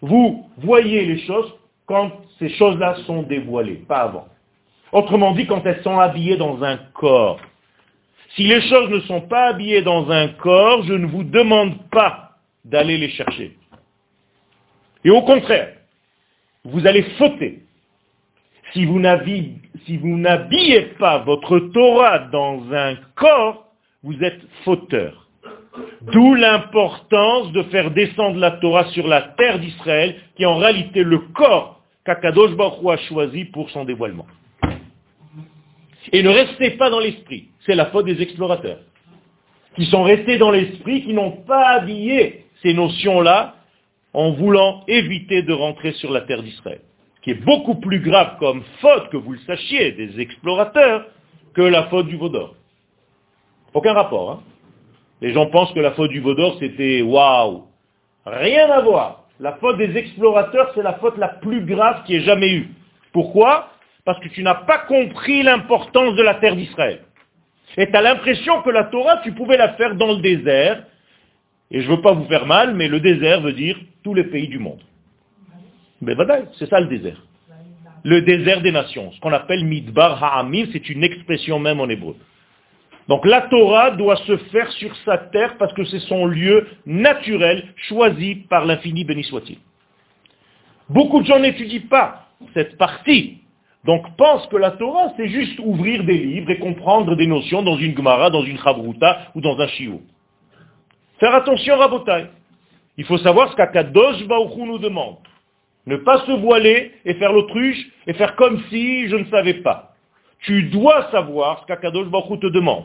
vous voyez les choses quand ces choses-là sont dévoilées, pas avant. Autrement dit, quand elles sont habillées dans un corps. Si les choses ne sont pas habillées dans un corps, je ne vous demande pas d'aller les chercher. Et au contraire, vous allez fauter si vous n'habillez pas votre Torah dans un corps, vous êtes fauteur. D'où l'importance de faire descendre la Torah sur la terre d'Israël, qui est en réalité le corps qu'Akadosh Baruch a choisi pour son dévoilement. Et ne restez pas dans l'esprit. C'est la faute des explorateurs. Qui sont restés dans l'esprit, qui n'ont pas habillé ces notions-là en voulant éviter de rentrer sur la terre d'Israël qui est beaucoup plus grave comme faute, que vous le sachiez, des explorateurs, que la faute du Vaudor. Aucun rapport. Hein. Les gens pensent que la faute du Vaudor, c'était waouh. Rien à voir. La faute des explorateurs, c'est la faute la plus grave qui ait jamais eu. Pourquoi? Parce que tu n'as pas compris l'importance de la terre d'Israël. Et tu as l'impression que la Torah, tu pouvais la faire dans le désert. Et je ne veux pas vous faire mal, mais le désert veut dire tous les pays du monde. Mais c'est ça le désert. Le désert des nations. Ce qu'on appelle Midbar Ha'amim, c'est une expression même en hébreu. Donc la Torah doit se faire sur sa terre parce que c'est son lieu naturel choisi par l'infini, béni soit-il. Beaucoup de gens n'étudient pas cette partie. Donc pensent que la Torah, c'est juste ouvrir des livres et comprendre des notions dans une Gemara, dans une Chabruta ou dans un Shiur. Faire attention, Rabotai. Il faut savoir ce qu'Akadosh Baruch nous demande. Ne pas se voiler et faire l'autruche et faire comme si je ne savais pas. Tu dois savoir ce qu'Akadosh Baruch te demande.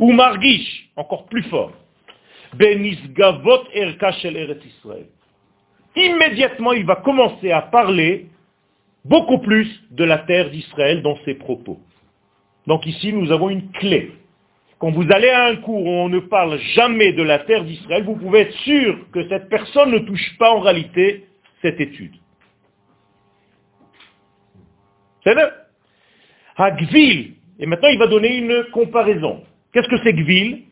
Ou margish, encore plus fort. Benisgavot erka shel Eretz Israël. Immédiatement, il va commencer à parler beaucoup plus de la terre d'Israël dans ses propos. Donc ici, nous avons une clé. Quand vous allez à un cours où on ne parle jamais de la terre d'Israël, vous pouvez être sûr que cette personne ne touche pas en réalité cette étude. C'est vrai Gvil. Et maintenant, il va donner une comparaison. Qu'est-ce que c'est Gvil?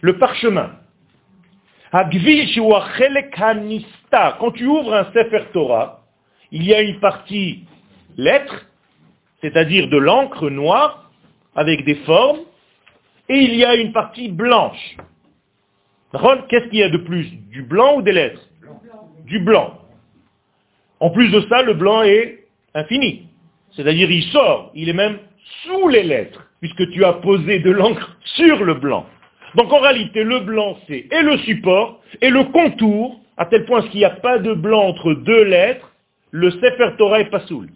Le parchemin. Quand tu ouvres un Sefer Torah, il y a une partie lettre, c'est-à-dire de l'encre noire, avec des formes, et il y a une partie blanche. Qu'est-ce qu'il y a de plus? Du blanc ou des lettres? Du blanc. En plus de ça, le blanc est infini. C'est-à-dire il sort, il est même sous les lettres, puisque tu as posé de l'encre sur le blanc. Donc en réalité, le blanc, c'est et le support, et le contour, à tel point qu'il n'y a pas de blanc entre deux lettres, le Sefer Torah est pas soul.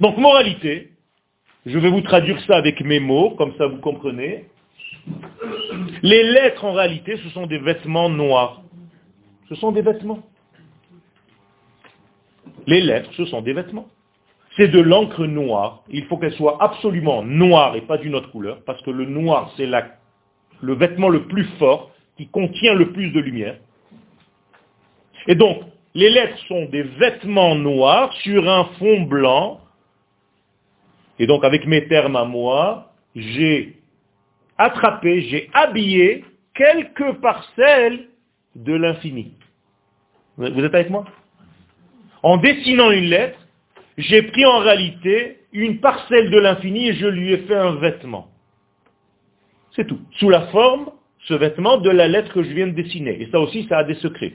Donc moralité, je vais vous traduire ça avec mes mots, comme ça vous comprenez. Les lettres en réalité, ce sont des vêtements noirs. Ce sont des vêtements. Les lettres, ce sont des vêtements. C'est de l'encre noire. Il faut qu'elle soit absolument noire et pas d'une autre couleur, parce que le noir, c'est le vêtement le plus fort qui contient le plus de lumière. Et donc, les lettres sont des vêtements noirs sur un fond blanc. Et donc, avec mes termes à moi, j'ai attrapé, j'ai habillé quelques parcelles de l'infini. Vous êtes avec moi? En dessinant une lettre, j'ai pris en réalité une parcelle de l'infini et je lui ai fait un vêtement. C'est tout. Sous la forme, ce vêtement, de la lettre que je viens de dessiner. Et ça aussi, ça a des secrets.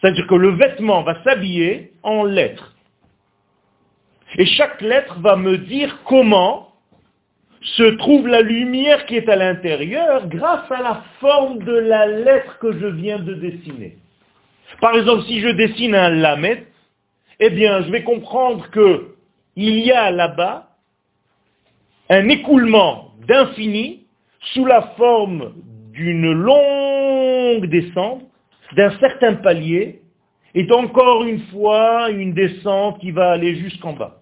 C'est-à-dire que le vêtement va s'habiller en lettres. Et chaque lettre va me dire comment se trouve la lumière qui est à l'intérieur grâce à la forme de la lettre que je viens de dessiner. Par exemple, si je dessine un lamet, eh bien, je vais comprendre que il y a là-bas un écoulement d'infini sous la forme d'une longue descente, d'un certain palier, et encore une fois une descente qui va aller jusqu'en bas.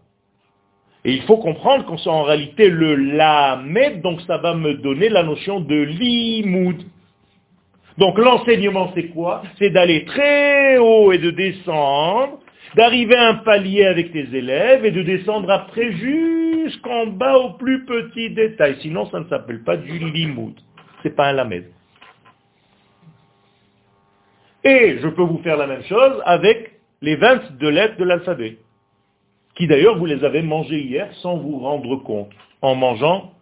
Et il faut comprendre qu'on soit en réalité le lamed, donc ça va me donner la notion de limoud. Donc l'enseignement c'est quoi? C'est d'aller très haut et de descendre d'arriver à un palier avec tes élèves et de descendre après jusqu'en bas au plus petit détail. Sinon, ça ne s'appelle pas du limoud. C'est pas un lamed. Et je peux vous faire la même chose avec les 22 lettres de l'alphabet, qui d'ailleurs vous les avez mangées hier sans vous rendre compte, en mangeant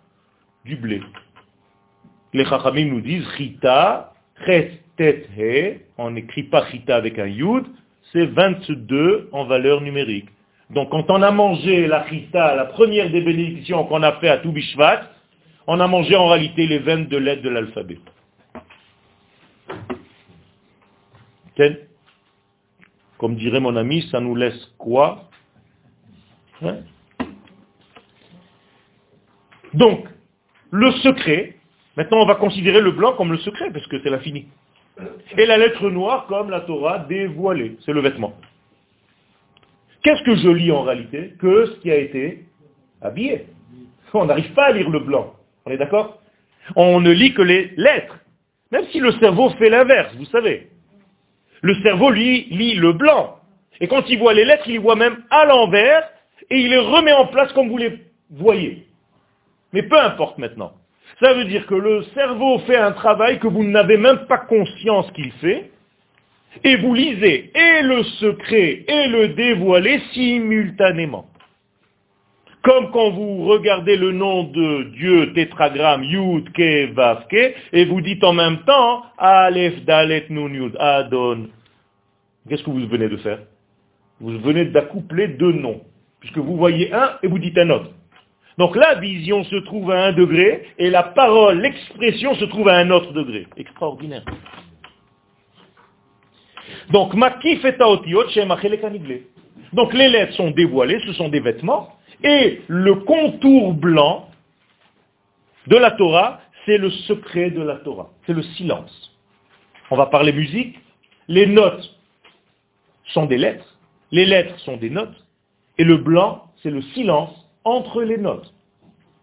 du blé. Les chachamim nous disent chita, ches, tet, he, on n'écrit pas chita avec un yud, c'est 22 en valeur numérique. Donc quand on a mangé la chita, la première des bénédictions qu'on a fait à Toubishvat, on a mangé en réalité les 22 lettres de l'alphabet. Comme dirait mon ami, ça nous laisse quoi hein? Donc, le secret, maintenant on va considérer le blanc comme le secret, parce que c'est l'infini. Et la lettre noire comme la Torah dévoilée, c'est le vêtement. Qu'est-ce que je lis en réalité Que ce qui a été habillé? On n'arrive pas à lire le blanc. On est d'accord? On ne lit que les lettres. Même si le cerveau fait l'inverse, vous savez. Le cerveau, lui, lit le blanc. Et quand il voit les lettres, il les voit même à l'envers et il les remet en place comme vous les voyez. Mais peu importe maintenant. Ça veut dire que le cerveau fait un travail que vous n'avez même pas conscience qu'il fait, et vous lisez et le secret et le dévoilé simultanément. Comme quand vous regardez le nom de Dieu tétragramme Yud Ke Vav Ke et vous dites en même temps Aleph Dalet Nun Yud Adon. Qu'est-ce que vous venez de faire? Vous venez d'accoupler deux noms, puisque vous voyez un et vous dites un autre. Donc la vision se trouve à un degré et la parole, l'expression se trouve à un autre degré. Extraordinaire. Donc makif et Donc les lettres sont dévoilées, ce sont des vêtements, et le contour blanc de la Torah, c'est le secret de la Torah, c'est le silence. On va parler musique, les notes sont des lettres, Les lettres sont des notes, et le blanc, c'est le silence entre les notes.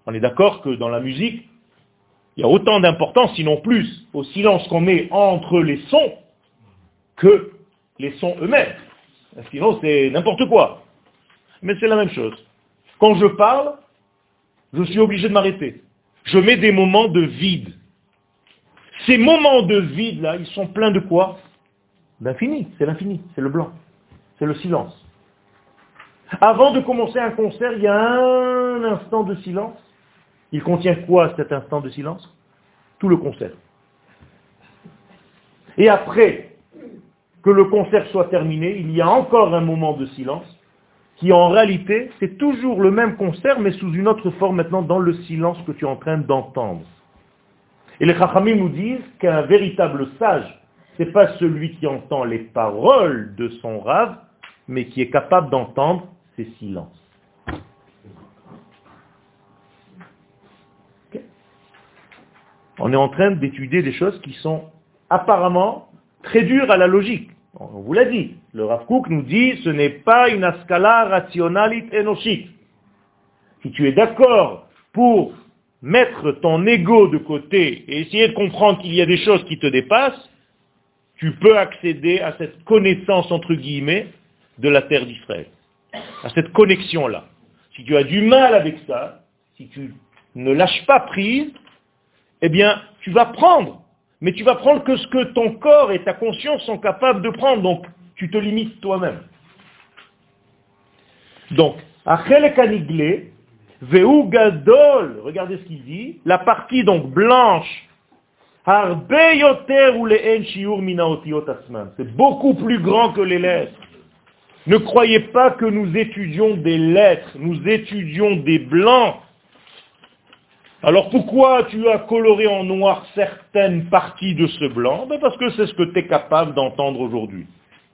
On est d'accord que dans la musique, il y a autant d'importance, sinon plus, au silence qu'on met entre les sons que les sons eux-mêmes. Sinon, c'est n'importe quoi. Mais c'est la même chose. Quand je parle, je suis obligé de m'arrêter. Je mets des moments de vide. Ces moments de vide-là, ils sont pleins de quoi? D'infini. C'est l'infini. C'est le blanc. C'est le silence. Avant de commencer un concert, il y a un instant de silence. Il contient quoi cet instant de silence? Tout le concert. Et après que le concert soit terminé, il y a encore un moment de silence qui en réalité, c'est toujours le même concert, mais sous une autre forme maintenant dans le silence que tu es en train d'entendre. Et les Chachamim nous disent qu'un véritable sage, c'est pas celui qui entend les paroles de son rave, mais qui est capable d'entendre ses silences. On est en train d'étudier des choses qui sont apparemment très dures à la logique. On vous l'a dit. Le Rav Kook nous dit, ce n'est pas une ascala rationalit enoshit. Si tu es d'accord pour mettre ton ego de côté et essayer de comprendre qu'il y a des choses qui te dépassent, tu peux accéder à cette connaissance, entre guillemets, de la terre d'Israël. À cette connexion-là. Si tu as du mal avec ça, si tu ne lâches pas prise, eh bien, tu vas prendre mais tu vas prendre que ce que ton corps et ta conscience sont capables de prendre. Donc, tu te limites toi-même. Donc, Achel Veu Gadol, regardez ce qu'il dit, la partie donc blanche, c'est beaucoup plus grand que les lettres. Ne croyez pas que nous étudions des lettres, nous étudions des blancs alors pourquoi tu as coloré en noir certaines parties de ce blanc? Ben Parce que c'est ce que tu es capable d'entendre aujourd'hui.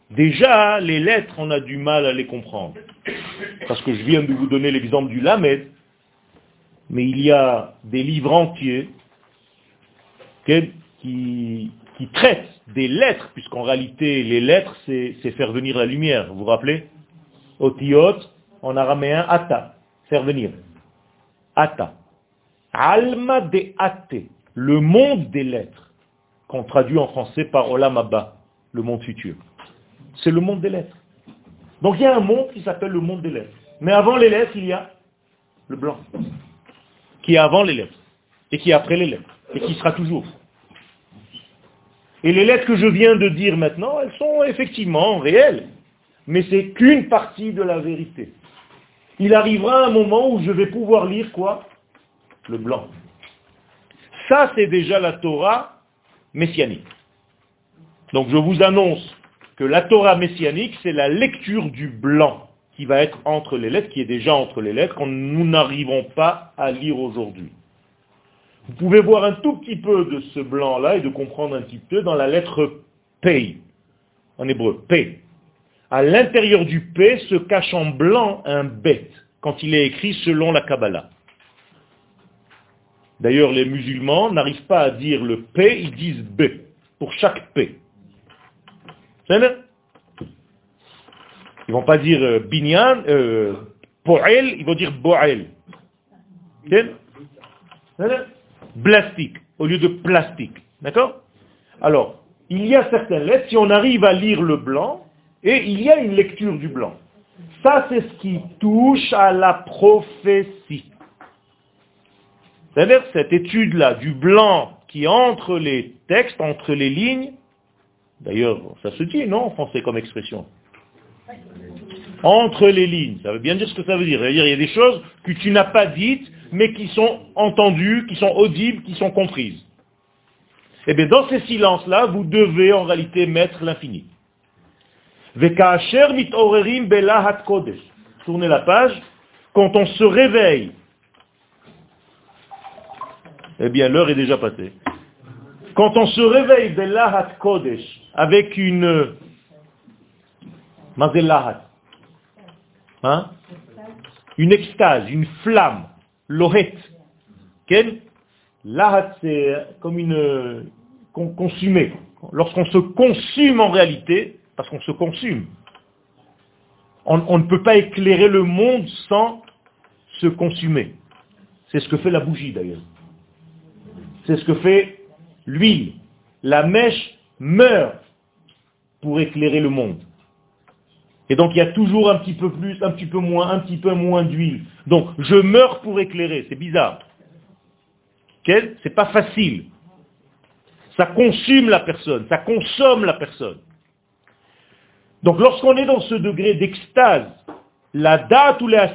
Déjà, les lettres, on a du mal à les comprendre. Parce que je viens de vous donner l'exemple du Lamed, mais il y a des livres entiers qui, qui traitent des lettres, puisqu'en réalité, les lettres, c'est faire venir la lumière. Vous vous rappelez? Otiot, en araméen, ata, faire venir. Ata. Alma de Ate, le monde des lettres, qu'on traduit en français par Olam Abba, le monde futur. C'est le monde des lettres. Donc il y a un monde qui s'appelle le monde des lettres. Mais avant les lettres, il y a le blanc, qui est avant les lettres, et qui est après les lettres, et qui sera toujours. Et les lettres que je viens de dire maintenant, elles sont effectivement réelles, mais c'est qu'une partie de la vérité. Il arrivera un moment où je vais pouvoir lire quoi? Le blanc. Ça, c'est déjà la Torah messianique. Donc je vous annonce que la Torah messianique, c'est la lecture du blanc qui va être entre les lettres, qui est déjà entre les lettres, que nous n'arrivons pas à lire aujourd'hui. Vous pouvez voir un tout petit peu de ce blanc-là et de comprendre un petit peu dans la lettre P, en hébreu, P. À l'intérieur du P se cache en blanc un bête, quand il est écrit selon la Kabbalah. D'ailleurs, les musulmans n'arrivent pas à dire le P, ils disent B, pour chaque P. C'est Ils vont pas dire euh, binyan, euh, po'el, ils vont dire bo'el. Plastique, au lieu de plastique. D'accord? Alors, il y a certaines lettres, si on arrive à lire le blanc, et il y a une lecture du blanc. Ça, c'est ce qui touche à la prophétie. C'est-à-dire cette étude-là du blanc qui entre les textes, entre les lignes, d'ailleurs ça se dit, non, en français comme expression? Entre les lignes, ça veut bien dire ce que ça veut dire. Ça veut dire il y a des choses que tu n'as pas dites, mais qui sont entendues, qui sont audibles, qui sont comprises. Eh bien, dans ces silences-là, vous devez en réalité mettre l'infini. Tournez la page. Quand on se réveille eh bien l'heure est déjà passée. Quand on se réveille de l'Ahat Kodesh avec une... Mazel hein? Une extase, une flamme, lohet. Quel Lahat, c'est comme une... consumée. Lorsqu'on se consume en réalité, parce qu'on se consume. On, ne peut pas éclairer le monde sans se consumer. C'est ce que fait la bougie d'ailleurs. C'est ce que fait l'huile. La mèche meurt pour éclairer le monde. Et donc il y a toujours un petit peu plus, un petit peu moins, un petit peu moins d'huile. Donc je meurs pour éclairer, c'est bizarre. C'est pas facile. Ça consume la personne, ça consomme la personne. Donc lorsqu'on est dans ce degré d'extase, la date ou la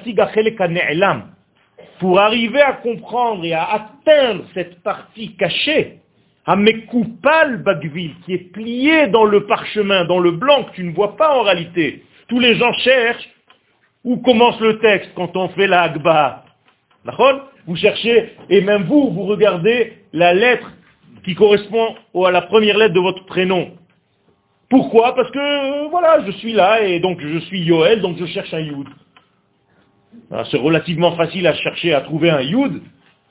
pour arriver à comprendre et à atteindre cette partie cachée, à Mekoupal Bagvil, qui est pliée dans le parchemin, dans le blanc, que tu ne vois pas en réalité. Tous les gens cherchent où commence le texte quand on fait la Agba. Vous cherchez, et même vous, vous regardez la lettre qui correspond à la première lettre de votre prénom. Pourquoi? Parce que, voilà, je suis là, et donc je suis Yoel, donc je cherche un Yud. C'est relativement facile à chercher, à trouver un Yud,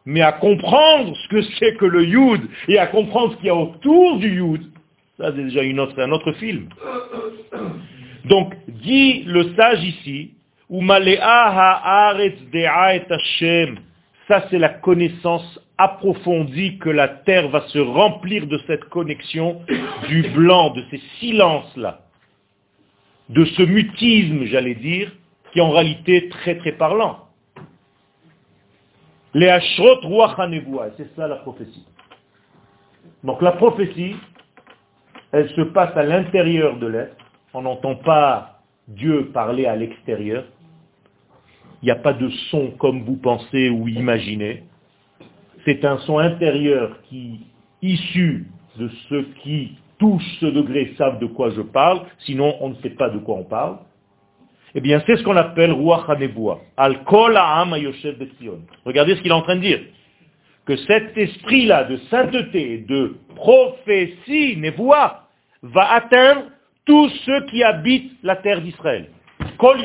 mais à comprendre ce que c'est que le Yud, et à comprendre ce qu'il y a autour du Yud, ça c'est déjà un autre film. Donc, dit le sage ici, ça c'est la connaissance approfondie que la terre va se remplir de cette connexion du blanc, de ces silences-là, de ce mutisme, j'allais dire, qui est en réalité très très parlant. Les c'est ça la prophétie. Donc la prophétie, elle se passe à l'intérieur de l'être, on n'entend pas Dieu parler à l'extérieur. Il n'y a pas de son comme vous pensez ou imaginez. C'est un son intérieur qui, issu de ceux qui touchent ce degré, savent de quoi je parle, sinon on ne sait pas de quoi on parle. Eh bien, c'est ce qu'on appelle Ruach HaNevoah. Al-Kol Regardez ce qu'il est en train de dire. Que cet esprit-là de sainteté, de prophétie, Nevoah, va atteindre tous ceux qui habitent la terre d'Israël. Kol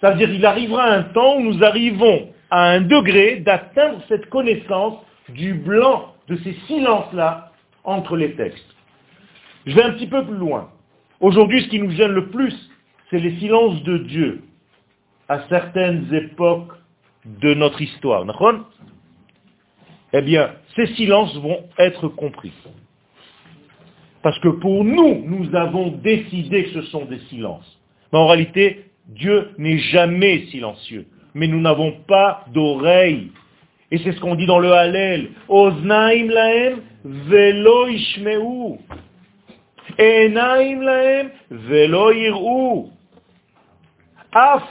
Ça veut dire qu'il arrivera un temps où nous arrivons à un degré d'atteindre cette connaissance du blanc, de ces silences-là entre les textes. Je vais un petit peu plus loin. Aujourd'hui, ce qui nous gêne le plus, c'est les silences de Dieu à certaines époques de notre histoire. Eh bien, ces silences vont être compris. Parce que pour nous, nous avons décidé que ce sont des silences. Mais en réalité, Dieu n'est jamais silencieux. Mais nous n'avons pas d'oreilles. Et c'est ce qu'on dit dans le Hallel. Oznaim lahem velo ishmeu. Enaim lahem velo yir'u. Af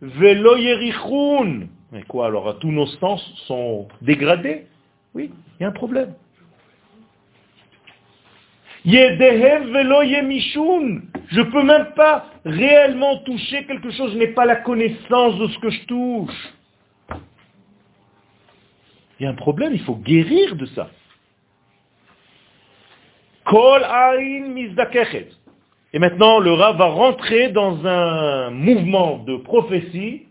velo yerichun. Mais quoi alors Tous nos sens sont dégradés? Oui, il y a un problème. Je ne peux même pas réellement toucher quelque chose, je n'ai pas la connaissance de ce que je touche. Il y a un problème, il faut guérir de ça. Et maintenant, le rat va rentrer dans un mouvement de prophétie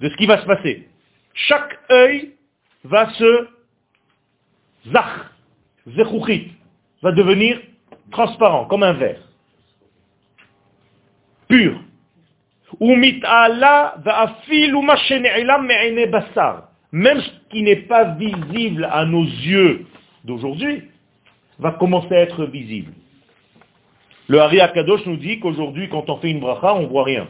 de ce qui va se passer. Chaque œil va se zach, va devenir transparent, comme un verre. Pur. Même ce qui n'est pas visible à nos yeux d'aujourd'hui va commencer à être visible. Le Hari Akadosh nous dit qu'aujourd'hui, quand on fait une bracha, on ne voit rien.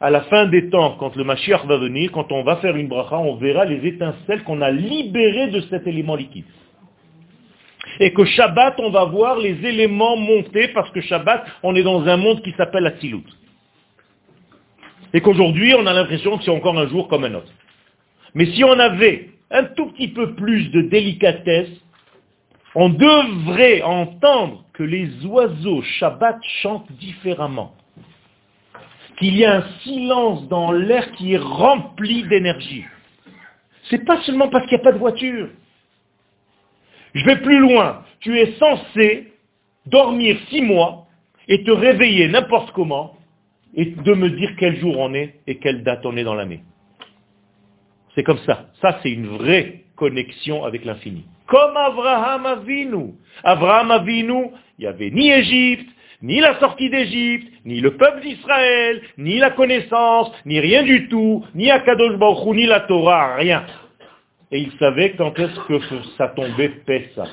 À la fin des temps, quand le Mashiach va venir, quand on va faire une bracha, on verra les étincelles qu'on a libérées de cet élément liquide et que Shabbat, on va voir les éléments monter, parce que Shabbat, on est dans un monde qui s'appelle Atzilut. Et qu'aujourd'hui, on a l'impression que c'est encore un jour comme un autre. Mais si on avait un tout petit peu plus de délicatesse, on devrait entendre que les oiseaux Shabbat chantent différemment. Qu'il y a un silence dans l'air qui est rempli d'énergie. C'est pas seulement parce qu'il n'y a pas de voiture. Je vais plus loin. Tu es censé dormir six mois et te réveiller n'importe comment et de me dire quel jour on est et quelle date on est dans l'année. C'est comme ça. Ça, c'est une vraie connexion avec l'infini. Comme Abraham Avinu. Abraham Avinu, il n'y avait ni Égypte, ni la sortie d'Égypte, ni le peuple d'Israël, ni la connaissance, ni rien du tout, ni Akadosh Baruch ni la Torah, rien. Et il savait quand est-ce que ça tombait Pessah.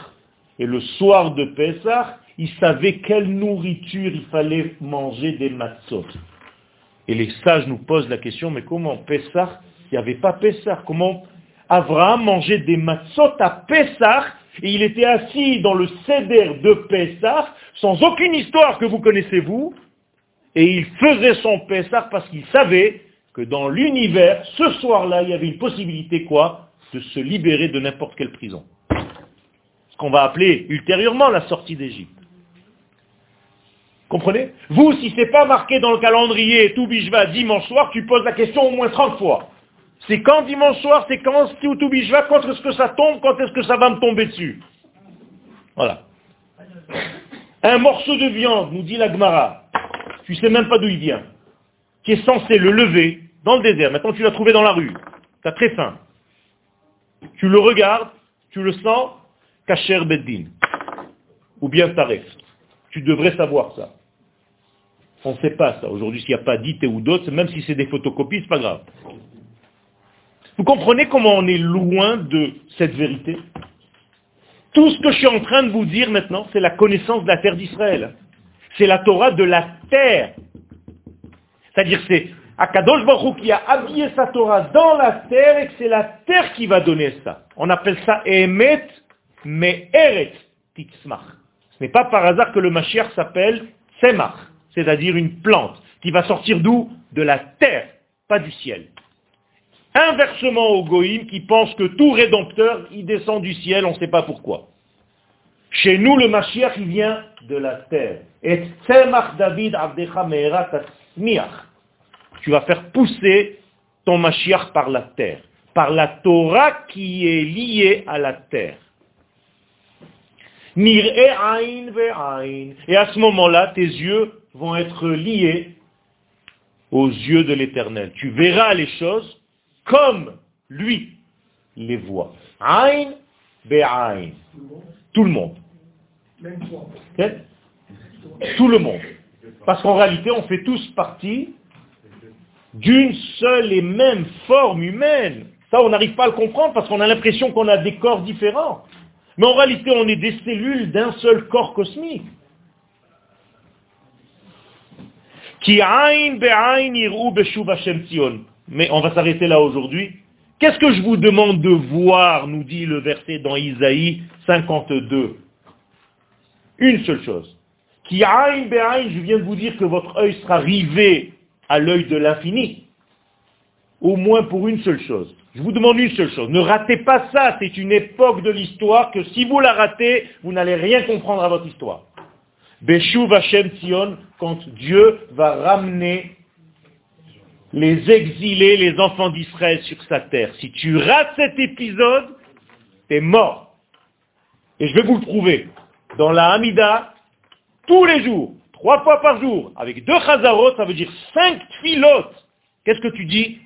Et le soir de Pessah, il savait quelle nourriture il fallait manger des matzot. Et les sages nous posent la question, mais comment Pessah Il n'y avait pas Pessah. Comment Abraham mangeait des matzot à Pessah et il était assis dans le céder de Pessah sans aucune histoire que vous connaissez vous et il faisait son Pessah parce qu'il savait que dans l'univers, ce soir-là, il y avait une possibilité quoi? De se libérer de n'importe quelle prison. Ce qu'on va appeler ultérieurement la sortie d'Égypte. Comprenez? Vous, si ce n'est pas marqué dans le calendrier tout Bishva dimanche soir, tu poses la question au moins 30 fois. C'est quand dimanche soir, c'est quand tout Bishva, quand est-ce que ça tombe, quand est-ce que ça va me tomber dessus? Voilà. Un morceau de viande, nous dit la Gemara, tu sais même pas d'où il vient, qui est censé le lever dans le désert. Maintenant, tu l'as trouvé dans la rue. Tu as très faim. Tu le regardes, tu le sens, Kacher Beddin. Ou bien Taref. Tu devrais savoir ça. On ne sait pas ça. Aujourd'hui, s'il n'y a pas d'IT ou d'autres, même si c'est des photocopies, c'est pas grave. Vous comprenez comment on est loin de cette vérité? Tout ce que je suis en train de vous dire maintenant, c'est la connaissance de la terre d'Israël. C'est la Torah de la terre. C'est-à-dire c'est Akadosh Baruch qui a habillé sa Torah dans la terre et que c'est la terre qui va donner ça. On appelle ça Emet, mais Eret Titzmach. Ce n'est pas par hasard que le Mashiach s'appelle Semach, c'est-à-dire une plante, qui va sortir d'où? De la terre, pas du ciel. Inversement au Goïm qui pense que tout rédempteur, il descend du ciel, on ne sait pas pourquoi. Chez nous, le Mashiach, il vient de la terre. Et David Tu vas faire pousser ton Mashiach par la terre, par la Torah qui est liée à la terre. Et à ce moment-là, tes yeux vont être liés aux yeux de l'éternel. Tu verras les choses comme lui les voit. Ain be'ain. Tout le monde. Tout le monde. Parce qu'en réalité, on fait tous partie d'une seule et même forme humaine. Ça, on n'arrive pas à le comprendre parce qu'on a l'impression qu'on a des corps différents. Mais en réalité, on est des cellules d'un seul corps cosmique. Mais on va s'arrêter là aujourd'hui. Qu'est-ce que je vous demande de voir, nous dit le verset dans Isaïe 52 Une seule chose. Qui je viens de vous dire que votre œil sera rivé à l'œil de l'infini. Au moins pour une seule chose. Je vous demande une seule chose, ne ratez pas ça, c'est une époque de l'histoire que si vous la ratez, vous n'allez rien comprendre à votre histoire. Beshuv Hashem Tzion, quand Dieu va ramener les exilés, les enfants d'Israël sur sa terre. Si tu rates cet épisode, es mort. Et je vais vous le prouver. Dans la Hamida, tous les jours, trois fois par jour, avec deux chazarot, ça veut dire cinq filotes. Qu'est-ce que tu dis?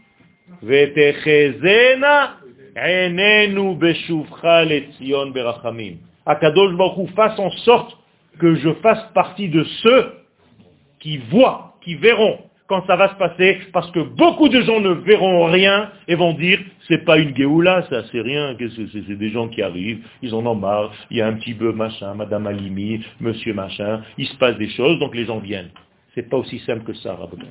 Akadosh Baruch fasse en sorte que je fasse partie de ceux qui voient, qui verront quand ça va se passer, parce que beaucoup de gens ne verront rien et vont dire, c'est pas une Géoula, ça c'est rien, c'est des gens qui arrivent, ils en ont marre, il y a un petit peu machin, madame Alimi, monsieur machin, il se passe des choses, donc les gens viennent. C'est pas aussi simple que ça, Rabbi.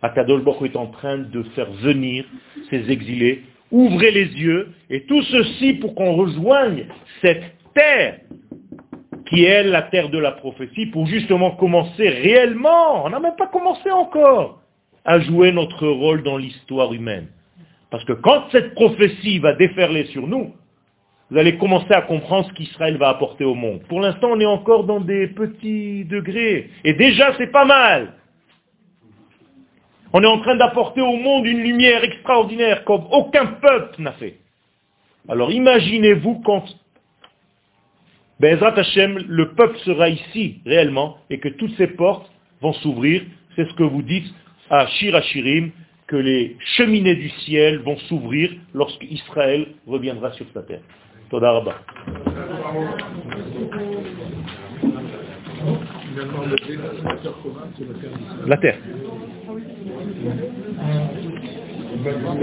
Akadosh Baruch est en train de faire venir ces exilés. Ouvrez les yeux, et tout ceci pour qu'on rejoigne cette terre qui est la terre de la prophétie, pour justement commencer réellement, on n'a même pas commencé encore, à jouer notre rôle dans l'histoire humaine. Parce que quand cette prophétie va déferler sur nous, vous allez commencer à comprendre ce qu'Israël va apporter au monde. Pour l'instant, on est encore dans des petits degrés. Et déjà, c'est pas mal. On est en train d'apporter au monde une lumière extraordinaire comme aucun peuple n'a fait. Alors imaginez-vous quand Bezrat Hashem, le peuple sera ici réellement et que toutes ces portes vont s'ouvrir. C'est ce que vous dites à Shirachirim, que les cheminées du ciel vont s'ouvrir lorsque Israël reviendra sur sa terre. La terre.